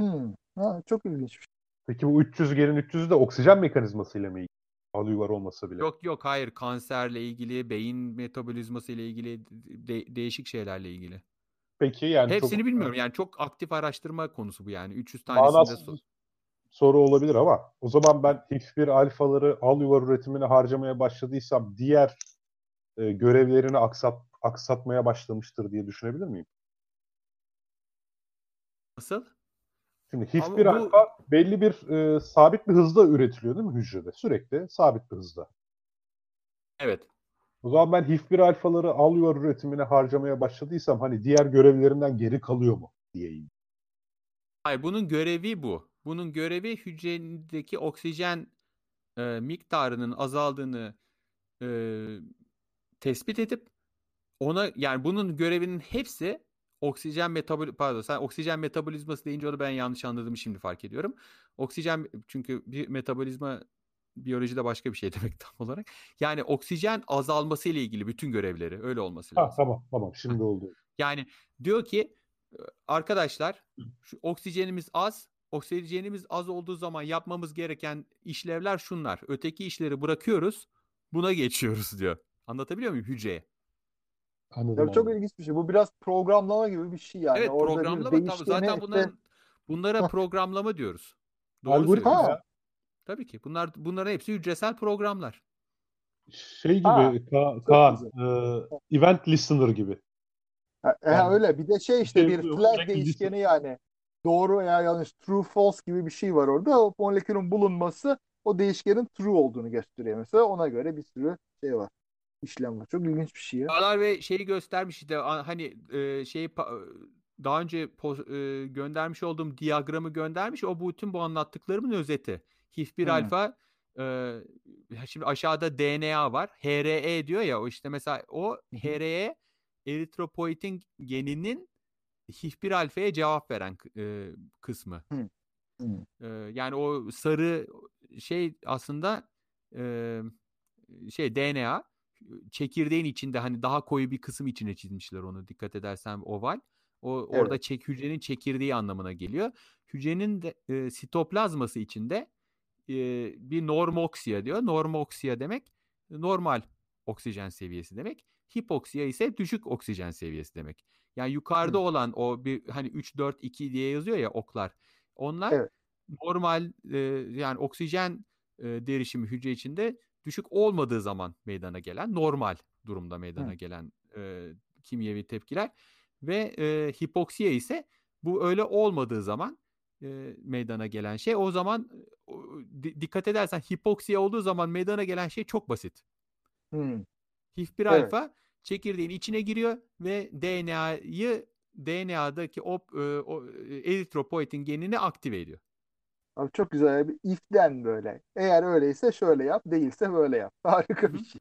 Hı. Ha, çok ilginç. Peki bu 300 gelin 300 de oksijen mekanizmasıyla mı ilgili? Alüvar olmasa bile. Yok yok hayır kanserle ilgili, beyin metabolizması ile ilgili de- değişik şeylerle ilgili. Peki yani Hepsini çok, bilmiyorum. Yani çok aktif araştırma konusu bu yani. 300 tanesinde sor. Soru olabilir ama o zaman ben hiçbir alfaları al yuvar üretimine harcamaya başladıysam diğer e, görevlerini aksat, aksatmaya başlamıştır diye düşünebilir miyim? Nasıl? Şimdi hiçbir bu... alfa belli bir e, sabit bir hızda üretiliyor değil mi hücrede? Sürekli sabit bir hızda. Evet. O zaman ben HIF1 alfaları alıyor üretimine harcamaya başladıysam hani diğer görevlerinden geri kalıyor mu diyeyim. Hayır bunun görevi bu. Bunun görevi hücredeki oksijen e, miktarının azaldığını e, tespit edip ona yani bunun görevinin hepsi oksijen metabol pardon sen oksijen metabolizması deyince onu ben yanlış anladığımı şimdi fark ediyorum. Oksijen çünkü bir metabolizma biyolojide başka bir şey demek tam olarak. Yani oksijen azalması ile ilgili bütün görevleri öyle olması lazım. Ha, tamam tamam şimdi oldu. Yani diyor ki arkadaşlar şu oksijenimiz az. Oksijenimiz az olduğu zaman yapmamız gereken işlevler şunlar. Öteki işleri bırakıyoruz. Buna geçiyoruz diyor. Anlatabiliyor muyum hücreye? Anladım, ya çok ilginç bir şey. Bu biraz programlama gibi bir şey yani. Evet Orada programlama tabii. Zaten bunların, bunlara programlama diyoruz. Doğru Algoritma. Tabii ki. Bunlar bunların hepsi hücresel programlar. Şey gibi ha, Ka Kaan, e, event listener gibi. Ha, yani, öyle. Bir de şey işte bir flag değişkeni yani. Doğru veya yanlış true false gibi bir şey var orada. O molekülün bulunması o değişkenin true olduğunu gösteriyor mesela. Ona göre bir sürü şey var. işlem var. Çok ilginç bir şey ya. Çağlar ve şeyi göstermiş işte hani e, şeyi daha önce e, göndermiş olduğum diyagramı göndermiş. O bütün bu anlattıklarımın özeti. HIF1 hmm. alfa e, şimdi aşağıda DNA var. HRE diyor ya o işte mesela o HRE eritropoietin geninin HIF1 alfaya cevap veren e, kısmı. Hmm. Hmm. E, yani o sarı şey aslında e, şey DNA çekirdeğin içinde hani daha koyu bir kısım içine çizmişler onu dikkat edersen oval. O evet. orada çek hücrenin çekirdeği anlamına geliyor. Hücrenin de, e, sitoplazması içinde e, bir normoksiya diyor. Normoksiya demek normal oksijen seviyesi demek. Hipoksiya ise düşük oksijen seviyesi demek. Yani yukarıda Hı. olan o bir hani 3 4 2 diye yazıyor ya oklar. Onlar evet. normal e, yani oksijen e, derişimi hücre içinde düşük olmadığı zaman meydana gelen normal durumda meydana Hı. gelen e, kimyevi tepkiler ve e, hipoksiye ise bu öyle olmadığı zaman e, meydana gelen şey. O zaman e, dikkat edersen hipoksiye olduğu zaman meydana gelen şey çok basit. Hmm. HIF1 evet. alfa çekirdeğin içine giriyor ve DNA'yı DNA'daki o, e, o eritropoietin genini aktive ediyor. Abi çok güzel bir if'den böyle. Eğer öyleyse şöyle yap, değilse böyle yap. Harika bir şey.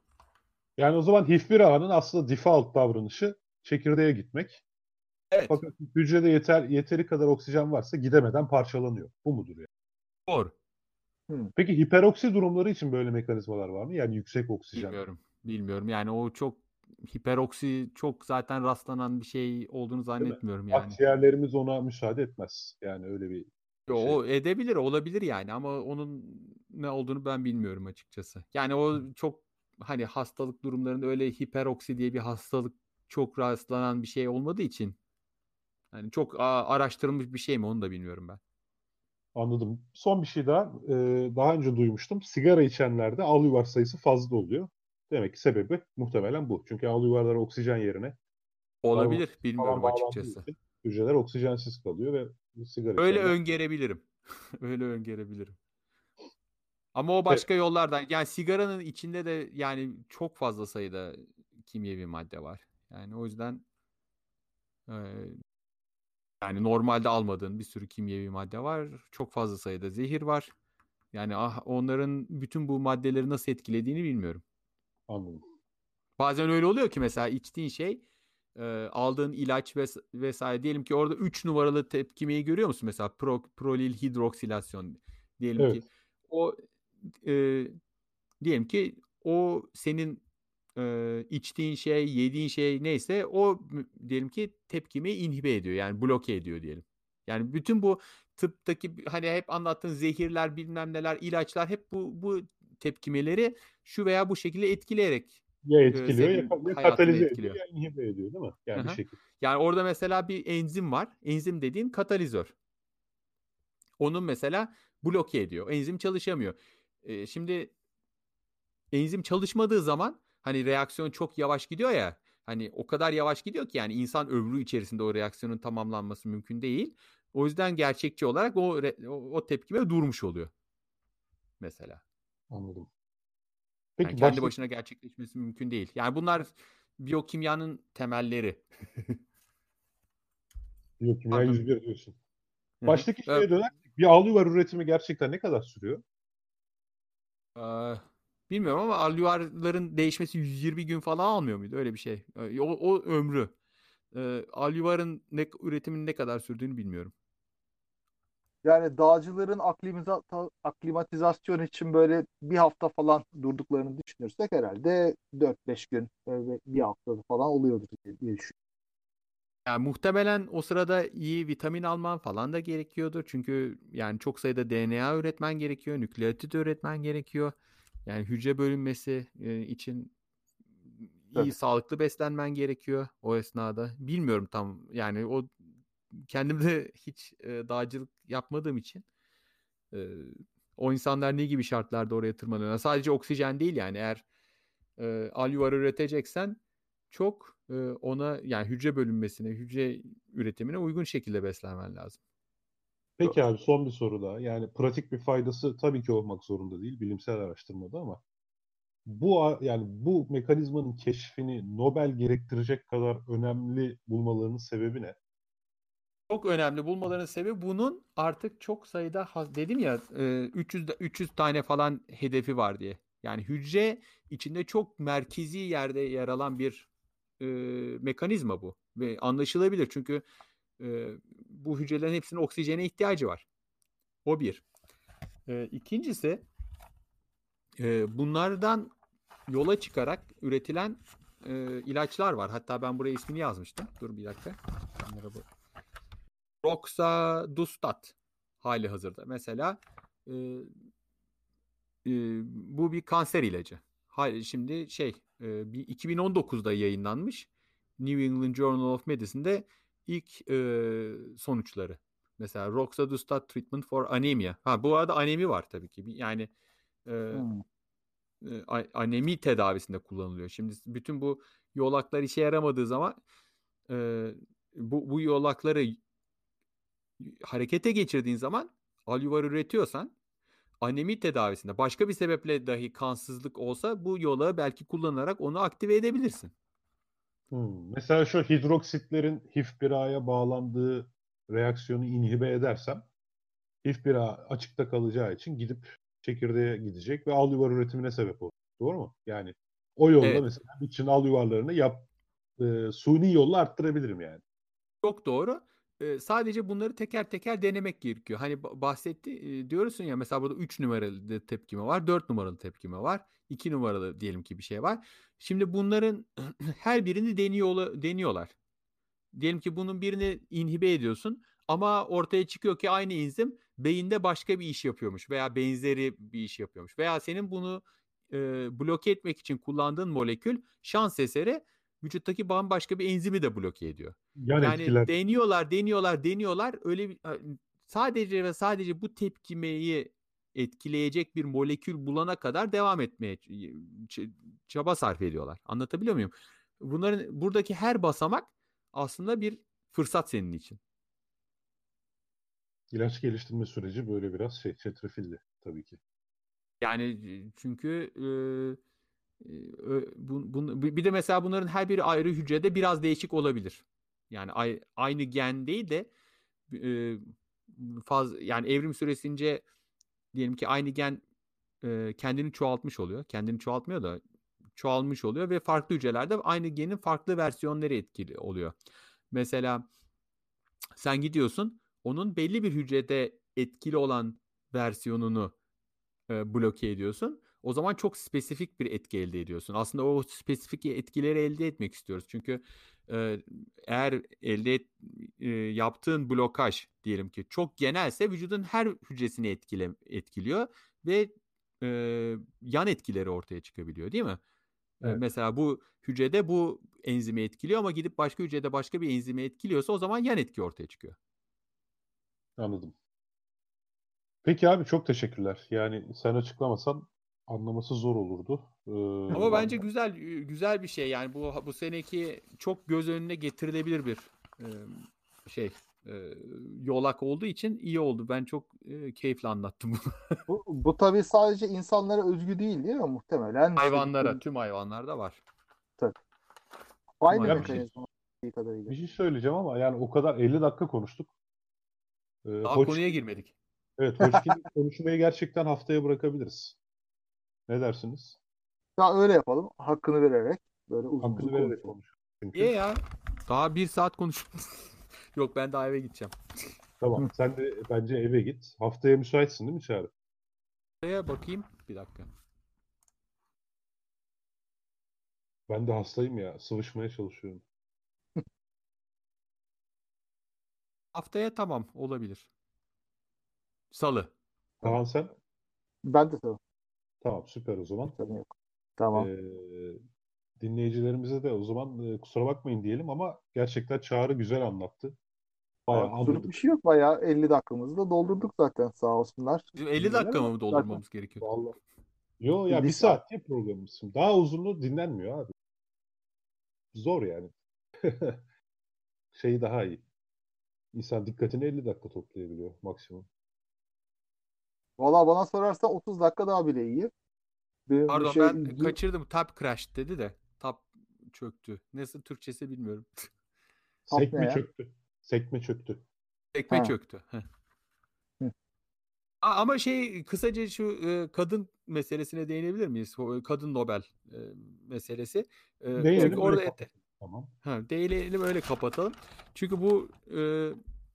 Yani o zaman HIF1 ağının aslında default davranışı çekirdeğe gitmek. Evet. Fakat hücrede yeter yeteri kadar oksijen varsa gidemeden parçalanıyor. Bu mudur yani? Doğru. Peki hiperoksi durumları için böyle mekanizmalar var mı? Yani yüksek oksijen. Bilmiyorum. Bilmiyorum. Yani o çok hiperoksi çok zaten rastlanan bir şey olduğunu zannetmiyorum yani. Akciğerlerimiz ona müsaade etmez. Yani öyle bir Yo, şey. O edebilir, olabilir yani ama onun ne olduğunu ben bilmiyorum açıkçası. Yani o çok hani hastalık durumlarında öyle hiperoksi diye bir hastalık çok rastlanan bir şey olmadığı için yani çok araştırılmış bir şey mi onu da bilmiyorum ben. Anladım. Son bir şey daha. Ee, daha önce duymuştum. Sigara içenlerde al yuvar sayısı fazla oluyor. Demek ki sebebi muhtemelen bu. Çünkü al yuvarlara oksijen yerine olabilir. Bilmiyorum açıkçası. Hücreler oksijensiz kalıyor ve sigara Öyle içenler... öngörebilirim. Öyle öngörebilirim. Ama o başka evet. yollardan. Yani sigaranın içinde de yani çok fazla sayıda kimyevi madde var. Yani o yüzden e, yani normalde almadığın bir sürü kimyevi madde var. Çok fazla sayıda zehir var. Yani ah, onların bütün bu maddeleri nasıl etkilediğini bilmiyorum. Anladım. Bazen öyle oluyor ki mesela içtiğin şey e, aldığın ilaç ves- vesaire diyelim ki orada 3 numaralı tepkimeyi görüyor musun? Mesela pro, prolil hidroksilasyon diyelim evet. ki o e, diyelim ki o senin e, içtiğin şey, yediğin şey neyse o diyelim ki tepkimi inhibe ediyor. Yani bloke ediyor diyelim. Yani bütün bu tıptaki hani hep anlattığın zehirler, bilmem neler, ilaçlar hep bu bu tepkimeleri şu veya bu şekilde etkileyerek ya etkiliyor ya, katalize etkiliyor. ediyor ya inhibe ediyor değil mi? Yani bir şekilde. Yani orada mesela bir enzim var. Enzim dediğin katalizör. Onun mesela bloke ediyor. Enzim çalışamıyor. Ee, şimdi enzim çalışmadığı zaman hani reaksiyon çok yavaş gidiyor ya. Hani o kadar yavaş gidiyor ki yani insan ömrü içerisinde o reaksiyonun tamamlanması mümkün değil. O yüzden gerçekçi olarak o, o tepkime durmuş oluyor. Mesela. Anladım. Peki yani kendi başka... başına gerçekleşmesi mümkün değil. Yani bunlar biyokimyanın temelleri. Biyokimya 101 diyorsun. Baştaki şeye evet. dönersek bir alüvar üretimi gerçekten ne kadar sürüyor? Ee, bilmiyorum ama alüvarların değişmesi 120 gün falan almıyor muydu? Öyle bir şey. O, o ömrü. Ee, alüvarın ne, üretiminin ne kadar sürdüğünü bilmiyorum. Yani dağcıların aklimiza, aklimatizasyon için böyle bir hafta falan durduklarını düşünürsek herhalde 4-5 gün bir hafta falan oluyordur diye düşünüyorum. Yani muhtemelen o sırada iyi vitamin alman falan da gerekiyordur. Çünkü yani çok sayıda DNA üretmen gerekiyor, nükleotit üretmen gerekiyor. Yani hücre bölünmesi e, için iyi Tabii. sağlıklı beslenmen gerekiyor o esnada. Bilmiyorum tam yani o kendim de hiç e, dağcılık yapmadığım için e, o insanlar ne gibi şartlarda oraya tırmanıyorlar? Sadece oksijen değil yani eğer e, alüvar üreteceksen çok e, ona yani hücre bölünmesine, hücre üretimine uygun şekilde beslenmen lazım. Peki abi son bir soru daha. Yani pratik bir faydası tabii ki olmak zorunda değil bilimsel araştırmada ama bu yani bu mekanizmanın keşfini Nobel gerektirecek kadar önemli bulmalarının sebebi ne? Çok önemli bulmalarının sebebi bunun artık çok sayıda dedim ya 300 300 tane falan hedefi var diye. Yani hücre içinde çok merkezi yerde yer alan bir e, mekanizma bu ve anlaşılabilir çünkü e, bu hücrelerin hepsinin oksijene ihtiyacı var. O bir. E, ikincisi e, bunlardan yola çıkarak üretilen e, ilaçlar var. Hatta ben buraya ismini yazmıştım. Dur bir dakika. Bu. Roxadustat hali hazırda. Mesela e, e, bu bir kanser ilacı. Hayır, şimdi şey e, bir 2019'da yayınlanmış New England Journal of Medicine'de ilk e, sonuçları. Mesela Roxadustat Treatment for Anemia. Ha bu arada anemi var tabii ki. Yani e, hmm anemi tedavisinde kullanılıyor. Şimdi bütün bu yolaklar işe yaramadığı zaman e, bu, bu yolakları harekete geçirdiğin zaman alüvar üretiyorsan anemi tedavisinde başka bir sebeple dahi kansızlık olsa bu yola belki kullanarak onu aktive edebilirsin. Hmm. Mesela şu hidroksitlerin HIF1A'ya bağlandığı reaksiyonu inhibe edersem HIF1A açıkta kalacağı için gidip çekirdeğe gidecek ve al yuvar üretimine sebep olur. Doğru mu? Yani o yolda evet. mesela için al yuvarlarını yap e, suni yolla arttırabilirim yani. Çok doğru. Sadece bunları teker teker denemek gerekiyor. Hani bahsetti diyorsun ya mesela burada 3 numaralı tepkime var, 4 numaralı tepkime var, 2 numaralı diyelim ki bir şey var. Şimdi bunların her birini deniyor deniyorlar. Diyelim ki bunun birini inhibe ediyorsun ama ortaya çıkıyor ki aynı enzim beyinde başka bir iş yapıyormuş veya benzeri bir iş yapıyormuş. Veya senin bunu e, bloke etmek için kullandığın molekül şans eseri vücuttaki bambaşka bir enzimi de bloke ediyor. Yan yani etkiler. deniyorlar, deniyorlar, deniyorlar. Öyle bir, sadece ve sadece bu tepkimeyi etkileyecek bir molekül bulana kadar devam etmeye çaba sarf ediyorlar. Anlatabiliyor muyum? Bunların buradaki her basamak aslında bir fırsat senin için. İlaç geliştirme süreci böyle biraz şey çetrefilli tabii ki. Yani çünkü e, bu, bu, bir de mesela bunların her biri ayrı hücrede biraz değişik olabilir. Yani ay, aynı gen değil de faz yani evrim süresince diyelim ki aynı gen kendini çoğaltmış oluyor. Kendini çoğaltmıyor da çoğalmış oluyor ve farklı hücrelerde aynı genin farklı versiyonları etkili oluyor. Mesela sen gidiyorsun onun belli bir hücrede etkili olan versiyonunu bloke ediyorsun. O zaman çok spesifik bir etki elde ediyorsun. Aslında o spesifik etkileri elde etmek istiyoruz. Çünkü eğer elde et, e, yaptığın blokaj diyelim ki çok genelse vücudun her hücresini etkile, etkiliyor ve e, yan etkileri ortaya çıkabiliyor değil mi? Evet. Mesela bu hücrede bu enzimi etkiliyor ama gidip başka hücrede başka bir enzimi etkiliyorsa o zaman yan etki ortaya çıkıyor. Anladım. Peki abi çok teşekkürler. Yani sen açıklamasan anlaması zor olurdu. Ee, Ama bence güzel güzel bir şey yani bu bu seneki çok göz önüne getirilebilir bir e, şey e, yolak olduğu için iyi oldu. Ben çok e, keyifle anlattım bunu. bu, bu tabii sadece insanlara özgü değil değil mi muhtemelen? Hayvanlara, tüm hayvanlarda var. Tabii. Aynı mekanizma. Bir, şey, bir şey söyleyeceğim ama yani o kadar 50 dakika konuştuk. Ee, Daha Hoç... konuya girmedik. Evet, Hoşkin konuşmayı gerçekten haftaya bırakabiliriz. Ne dersiniz? Ya öyle yapalım. Hakkını vererek. Böyle uzun Hakkını vererek konuşalım. İyi ya. Daha bir saat konuş. Yok ben daha eve gideceğim. Tamam. sen de bence eve git. Haftaya müsaitsin değil mi Çağrı? Haftaya bakayım. Bir dakika. Ben de hastayım ya. Sıvışmaya çalışıyorum. Haftaya tamam olabilir. Salı. Tamam sen? Ben de tamam. Tamam süper o zaman. Yok. Tamam. Ee, dinleyicilerimize de o zaman e, kusura bakmayın diyelim ama gerçekten Çağrı güzel anlattı. Bayağı anladık. Bir şey yok bayağı 50 dakikamızı da doldurduk zaten sağ olsunlar. Bizim 50 dakika mı doldurmamız zaten. gerekiyor? Vallahi. Yo ya bir saat diye programımız. Daha uzunluğu dinlenmiyor abi. Zor yani. şey daha iyi. İnsan dikkatini 50 dakika toplayabiliyor maksimum. Valla bana sorarsan 30 dakika daha bile iyi. Benim Pardon şey, ben kaçırdım. Tap crash dedi de. Tap çöktü. Nasıl Türkçesi bilmiyorum. Sekme çöktü. Sekme çöktü. Sekme ha. çöktü. Ama şey kısaca şu e, kadın meselesine değinebilir miyiz? O, kadın Nobel e, meselesi. E, Değinelim, çünkü orada et, tamam. Ha, değinelim öyle kapatalım. Çünkü bu e,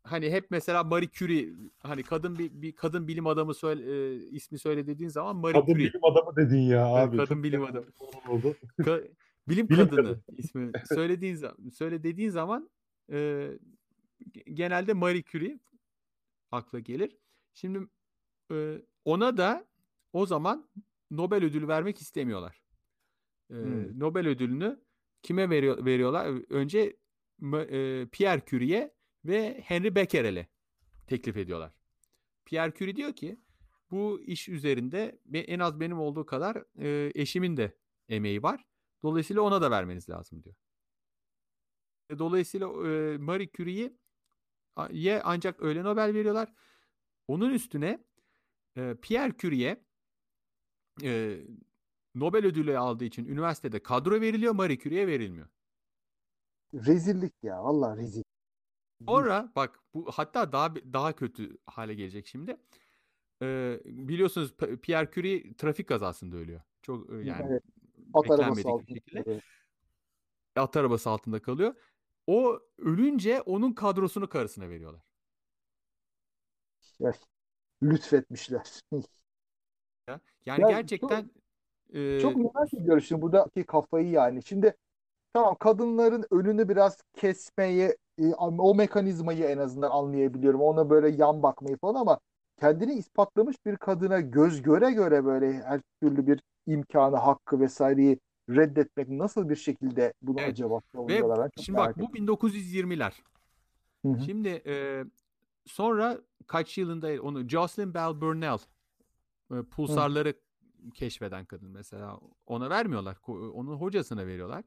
hani hep mesela Marie Curie hani kadın bir, bir kadın bilim adamı söyle, e, ismi söyle dediğin zaman Marie kadın Curie. Kadın bilim adamı dedin ya abi. Kadın bilim adamı. Oldu. Ka- bilim, bilim kadını kadın. ismi söylediğin zaman söyle dediğin zaman e, genelde Marie Curie akla gelir. Şimdi e, ona da o zaman Nobel ödülü vermek istemiyorlar. E, hmm. Nobel ödülünü kime veriyor, veriyorlar? Önce e, Pierre Curie'ye ve Henry Becquerel'e teklif ediyorlar. Pierre Curie diyor ki bu iş üzerinde en az benim olduğu kadar e, eşimin de emeği var. Dolayısıyla ona da vermeniz lazım diyor. Dolayısıyla e, Marie Curie'ye ancak öyle Nobel veriyorlar. Onun üstüne e, Pierre Curie'ye e, Nobel ödülü aldığı için üniversitede kadro veriliyor, Marie Curie'ye verilmiyor. Rezillik ya, vallahi rezil. Sonra bak bu hatta daha daha kötü hale gelecek şimdi. Ee, biliyorsunuz Pierre Curie trafik kazasında ölüyor. Çok yani evet. At arabası altında. Şekilde. At arabası altında kalıyor. O ölünce onun kadrosunu karısına veriyorlar. Ya, lütfetmişler. yani ya, gerçekten çok, e... çok merak ediyorum şimdi buradaki kafayı yani. Şimdi tamam kadınların önünü biraz kesmeyi e, o mekanizmayı en azından anlayabiliyorum. Ona böyle yan bakmayı falan ama kendini ispatlamış bir kadına göz göre göre böyle her türlü bir imkanı, hakkı vesaireyi reddetmek nasıl bir şekilde bunu evet. acaba savunuyorlar? Şimdi bak bu 1920'ler. Hı-hı. Şimdi e, sonra kaç yılında onu Jocelyn Bell Burnell e, pulsarları Hı. keşfeden kadın mesela ona vermiyorlar. Onun hocasına veriyorlar.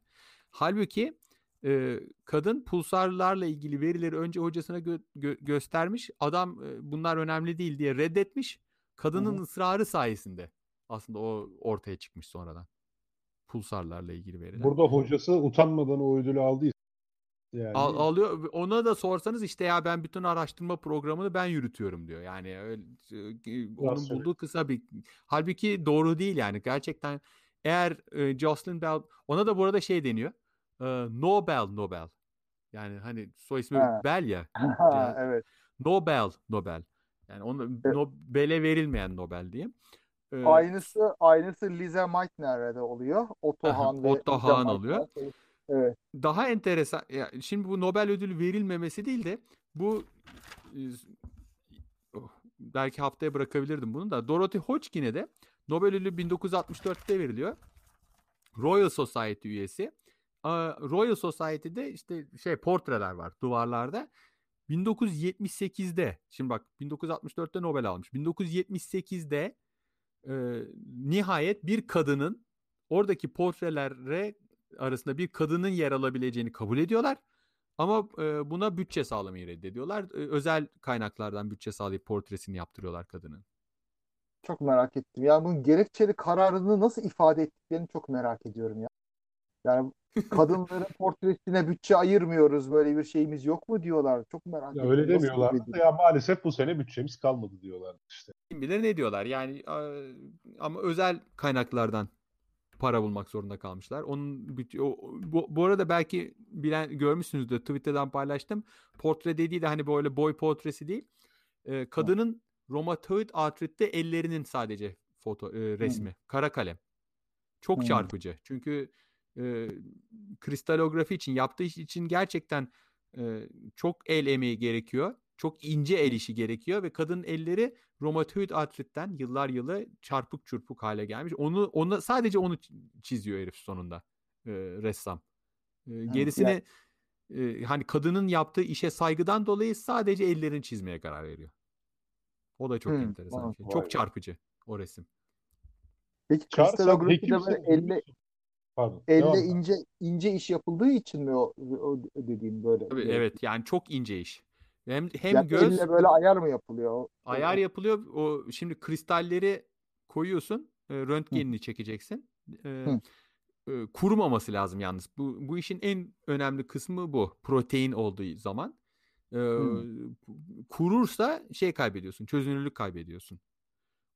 Halbuki e, kadın pulsarlarla ilgili verileri önce hocasına gö- gö- göstermiş. Adam e, bunlar önemli değil diye reddetmiş. Kadının Hı-hı. ısrarı sayesinde aslında o ortaya çıkmış sonradan. Pulsarlarla ilgili veriler. Burada hocası utanmadan o ödülü aldı. Yani. Al, alıyor. Ona da sorsanız işte ya ben bütün araştırma programını ben yürütüyorum diyor. Yani öyle, onun Nasıl? bulduğu kısa bir halbuki doğru değil yani. Gerçekten eğer e, Jocelyn Bell ona da burada şey deniyor e, Nobel Nobel. Yani hani soy ismi ha. Bell ya. Ha, evet. Nobel Nobel. Yani onu evet. Nobel'e verilmeyen Nobel diye. Ee, aynısı aynısı Lisa Meitner'de oluyor. Otto Hahn ve Otto Hahn oluyor. Evet. Daha enteresan ya şimdi bu Nobel ödülü verilmemesi değil de bu oh, belki haftaya bırakabilirdim bunu da Dorothy Hodgkin'e de Nobel ödülü 1964'te veriliyor. Royal Society üyesi. Royal Society'de işte şey portreler var duvarlarda. 1978'de şimdi bak 1964'te Nobel almış. 1978'de e, nihayet bir kadının oradaki portrelere arasında bir kadının yer alabileceğini kabul ediyorlar. Ama e, buna bütçe sağlamayı reddediyorlar. E, özel kaynaklardan bütçe sağlayıp portresini yaptırıyorlar kadının. Çok merak ettim. Yani bunun gerekçeli kararını nasıl ifade ettiklerini çok merak ediyorum ya. Yani kadınların portresine bütçe ayırmıyoruz böyle bir şeyimiz yok mu diyorlar. Çok merak ya Öyle demiyorlar. Ya maalesef bu sene bütçemiz kalmadı diyorlar işte. Kim bilir ne diyorlar yani ama özel kaynaklardan para bulmak zorunda kalmışlar. Onun o, bu, bu arada belki bilen görmüşsünüzdür Twitter'dan paylaştım. Portre dediği de hani böyle boy portresi değil. Ee, kadının romatoid artritte ellerinin sadece foto e, resmi. Hı. Kara kalem. Çok Hı. çarpıcı. Çünkü e, kristalografi için yaptığı iş için gerçekten e, çok el emeği gerekiyor. Çok ince el işi gerekiyor ve kadın elleri romatoid artritten yıllar yılı çarpık çurpuk hale gelmiş. Onu onu sadece onu çiziyor herif sonunda e, ressam. E, gerisini e, hani kadının yaptığı işe saygıdan dolayı sadece ellerini çizmeye karar veriyor. O da çok hmm, enteresan. Şey. Çok çarpıcı o resim. Peki kristalografide böyle elle Pardon. Elle ince ince iş yapıldığı için mi o, o dediğim böyle? Tabii, evet yani çok ince iş. Hem hem yani göz elle böyle ayar mı yapılıyor? Ayar yapılıyor. O şimdi kristalleri koyuyorsun. E, röntgenini Hı. çekeceksin. E, e, kurumaması lazım yalnız. Bu bu işin en önemli kısmı bu. Protein olduğu zaman. E, kurursa şey kaybediyorsun. Çözünürlük kaybediyorsun.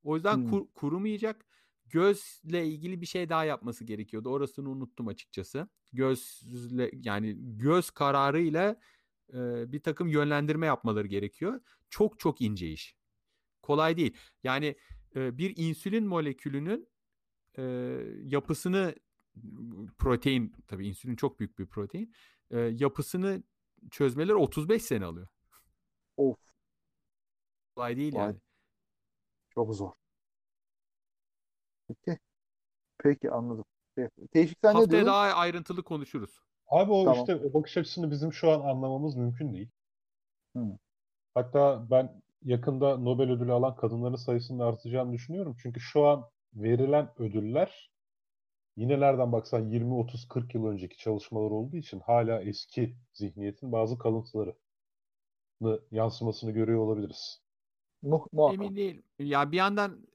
O yüzden kur, kurumayacak. Gözle ilgili bir şey daha yapması gerekiyordu. Orasını unuttum açıkçası. Gözle yani göz kararıyla e, bir takım yönlendirme yapmaları gerekiyor. Çok çok ince iş. Kolay değil. Yani e, bir insülin molekülünün e, yapısını protein tabii insülin çok büyük bir protein. E, yapısını çözmeleri 35 sene alıyor. Of. Kolay değil Vay. yani. Çok zor. Peki. Peki anladım. Teşvik sen Haftaya ne diyordun? daha ayrıntılı konuşuruz. Abi o tamam. işte o bakış açısını bizim şu an anlamamız mümkün değil. Hı. Hatta ben yakında Nobel ödülü alan kadınların sayısının artacağını düşünüyorum. Çünkü şu an verilen ödüller yine nereden baksan 20, 30, 40 yıl önceki çalışmalar olduğu için hala eski zihniyetin bazı kalıntıları yansımasını görüyor olabiliriz. Mu Emin değil. Ya bir yandan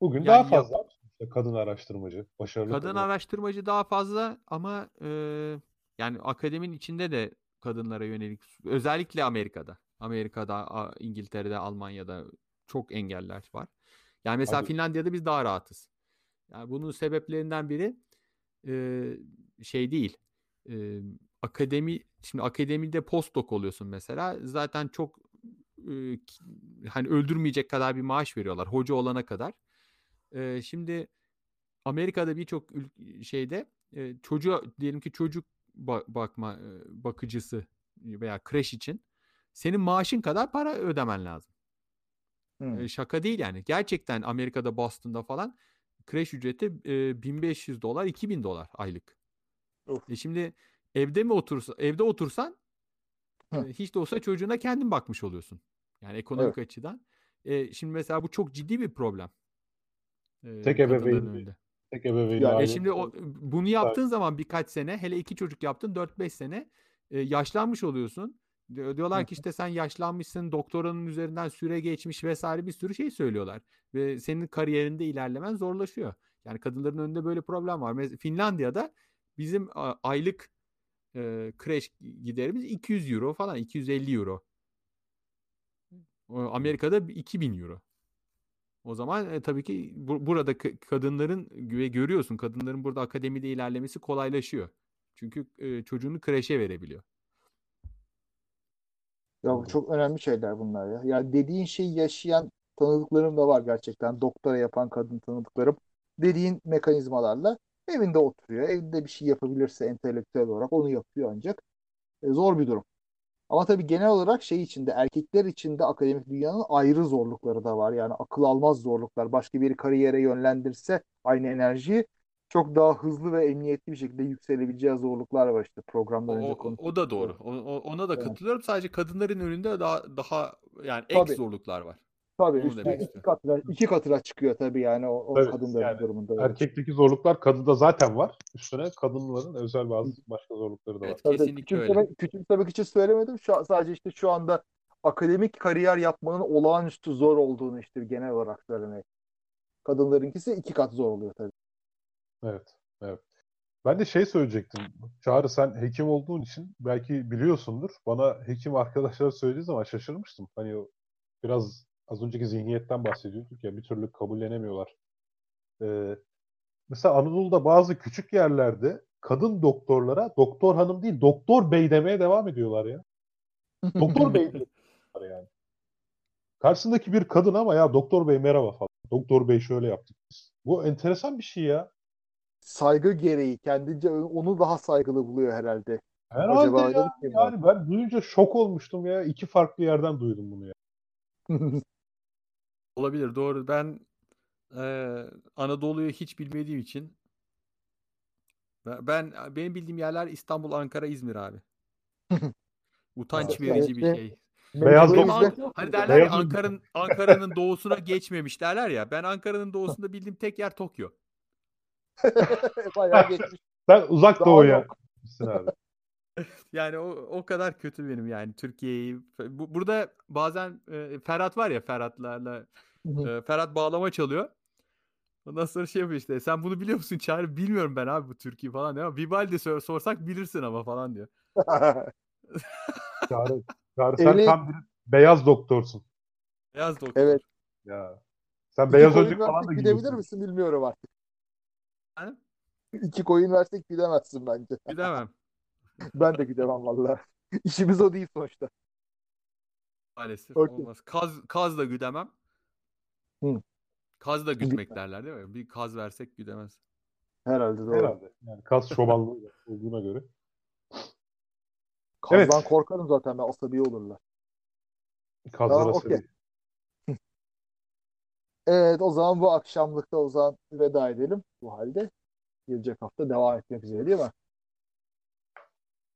bugün yani daha fazla ya, kadın araştırmacı, başarılı kadın, kadın araştırmacı daha fazla ama e, yani akademinin içinde de kadınlara yönelik özellikle Amerika'da. Amerika'da, İngiltere'de, Almanya'da çok engeller var. Yani mesela Abi. Finlandiya'da biz daha rahatız. Yani bunun sebeplerinden biri e, şey değil. E, akademi şimdi akademide postdoc oluyorsun mesela. Zaten çok e, hani öldürmeyecek kadar bir maaş veriyorlar hoca olana kadar. E, şimdi Amerika'da birçok şeyde e, çocuğa diyelim ki çocuk bakma bakıcısı veya kreş için senin maaşın kadar para ödemen lazım. Hmm. şaka değil yani. Gerçekten Amerika'da Boston'da falan kreş ücreti e, 1500 dolar 2000 dolar aylık. Of. E şimdi evde mi otursa evde otursan e, hiç de olsa çocuğuna kendin bakmış oluyorsun. Yani ekonomik evet. açıdan. E, şimdi mesela bu çok ciddi bir problem. E, Tek ebeveyn. Tek ebeveyn. Ya, e şimdi o, bunu yaptığın zaman birkaç sene hele iki çocuk yaptın 4-5 sene e, yaşlanmış oluyorsun. Diyorlar ki işte sen yaşlanmışsın, doktoranın üzerinden süre geçmiş vesaire bir sürü şey söylüyorlar. Ve senin kariyerinde ilerlemen zorlaşıyor. Yani kadınların önünde böyle problem var. Mesela Finlandiya'da bizim aylık e, kreş giderimiz 200 euro falan, 250 euro. Amerika'da 2000 euro. O zaman e, tabii ki bu, burada kadınların ve görüyorsun kadınların burada akademide ilerlemesi kolaylaşıyor. Çünkü e, çocuğunu kreşe verebiliyor. Ya çok önemli şeyler bunlar ya. Yani dediğin şeyi yaşayan tanıdıklarım da var gerçekten. Doktora yapan kadın tanıdıklarım. Dediğin mekanizmalarla evinde oturuyor. Evinde bir şey yapabilirse entelektüel olarak onu yapıyor ancak. E, zor bir durum. Ama tabii genel olarak şey içinde erkekler içinde akademik dünyanın ayrı zorlukları da var. Yani akıl almaz zorluklar. Başka bir kariyere yönlendirse aynı enerjiyi çok daha hızlı ve emniyetli bir şekilde yükselebileceği zorluklar var işte programdan önce konuştuk. O da doğru. O, ona da katılıyorum. Sadece kadınların önünde daha daha yani ek tabii. zorluklar var. Tabii Onu üstüne iki katına, iki katına çıkıyor tabii yani o, o evet, kadınların yani durumunda. Erkekteki zorluklar kadında zaten var. Üstüne kadınların özel bazı başka zorlukları da var. Evet, kesinlikle küçümsemek, öyle. Küçümsemek için söylemedim. Şu, sadece işte şu anda akademik kariyer yapmanın olağanüstü zor olduğunu işte genel olarak söylemek. Kadınlarınkisi iki kat zor oluyor tabii. Evet, evet. Ben de şey söyleyecektim. Çağrı sen hekim olduğun için belki biliyorsundur. Bana hekim arkadaşlar söylediği zaman şaşırmıştım. Hani o biraz az önceki zihniyetten bahsediyorduk ya bir türlü kabullenemiyorlar. Ee, mesela Anadolu'da bazı küçük yerlerde kadın doktorlara doktor hanım değil doktor bey demeye devam ediyorlar ya. Doktor bey diyorlar yani. Karşısındaki bir kadın ama ya doktor bey merhaba falan. Doktor bey şöyle yaptık biz. Bu enteresan bir şey ya saygı gereği kendince onu daha saygılı buluyor herhalde. Herhalde Acaba ya. Yani ben duyunca şok olmuştum ya. İki farklı yerden duydum bunu ya. Olabilir doğru. Ben e, Anadolu'yu hiç bilmediğim için ben benim bildiğim yerler İstanbul, Ankara, İzmir abi. Utanç verici bir şey. Beyaz An- hani derler ya Ankara'nın Ankara'nın doğusuna geçmemiş derler ya. Ben Ankara'nın doğusunda bildiğim tek yer Tokyo. Bayağı geçmiş. Sen uzak doğuya. Abi. yani o, o kadar kötü benim yani Türkiye'yi. Bu, burada bazen e, Ferhat var ya Ferhatlarla e, Ferhat bağlama çalıyor. Ondan sonra şey yapıyor işte sen bunu biliyor musun Çağrı? Bilmiyorum ben abi bu Türkiye falan diyor. Vivaldi sor, sorsak bilirsin ama falan diyor. Çağrı, Çağrı sen Eli... tam bir beyaz doktorsun. Beyaz doktor. Evet. Ya. Sen İki beyaz önlük falan da gidebilir misin bilmiyorum artık. Yani? İki koyun versek gidemezsin bence. Gidemem. Ben de gidemem valla. İşimiz o değil sonuçta. Maalesef okay. olmaz. Kaz, kaz da güdemem. Hı. Kaz da gütmek derler değil mi? Bir kaz versek güdemez. Herhalde doğru. Herhalde. Yani kaz çobanlığı olduğuna göre. Kazdan evet. korkarım zaten ben asabi olurlar. Kazlar asabi. Okay. Evet o zaman bu akşamlıkta o zaman veda edelim bu halde. Gelecek hafta devam etmek üzere değil mi?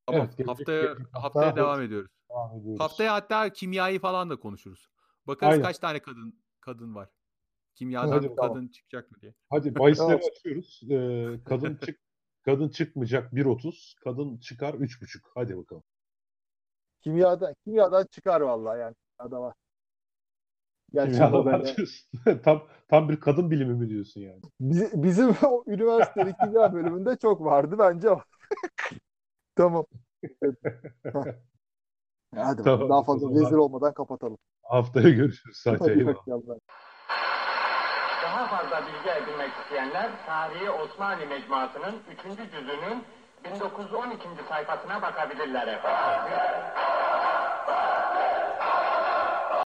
Tamam. Evet, haftaya gelecek haftaya devam ediyoruz. devam ediyoruz. Haftaya hatta kimyayı falan da konuşuruz. Bakarız Aynen. kaç tane kadın kadın var. Kimyadan Hadi, kadın tamam. çıkacak mı diye. Hadi bahisleri açıyoruz. Ee, kadın çık kadın çıkmayacak 1.30, kadın çıkar 3.5. Hadi bakalım. Kimyadan kimyadan çıkar vallahi yani. Kimyada var. Gerçekten böyle. tam tam bir kadın bilimi mi diyorsun yani? Biz, bizim o üniversitedeki kimya bölümünde çok vardı bence o. tamam. Hadi tamam, daha fazla rezil olmadan kapatalım. Haftaya görüşürüz. Sadece Daha fazla bilgi edinmek isteyenler Tarihi Osmanlı Mecmuası'nın 3. cüzünün 1912. sayfasına bakabilirler efendim.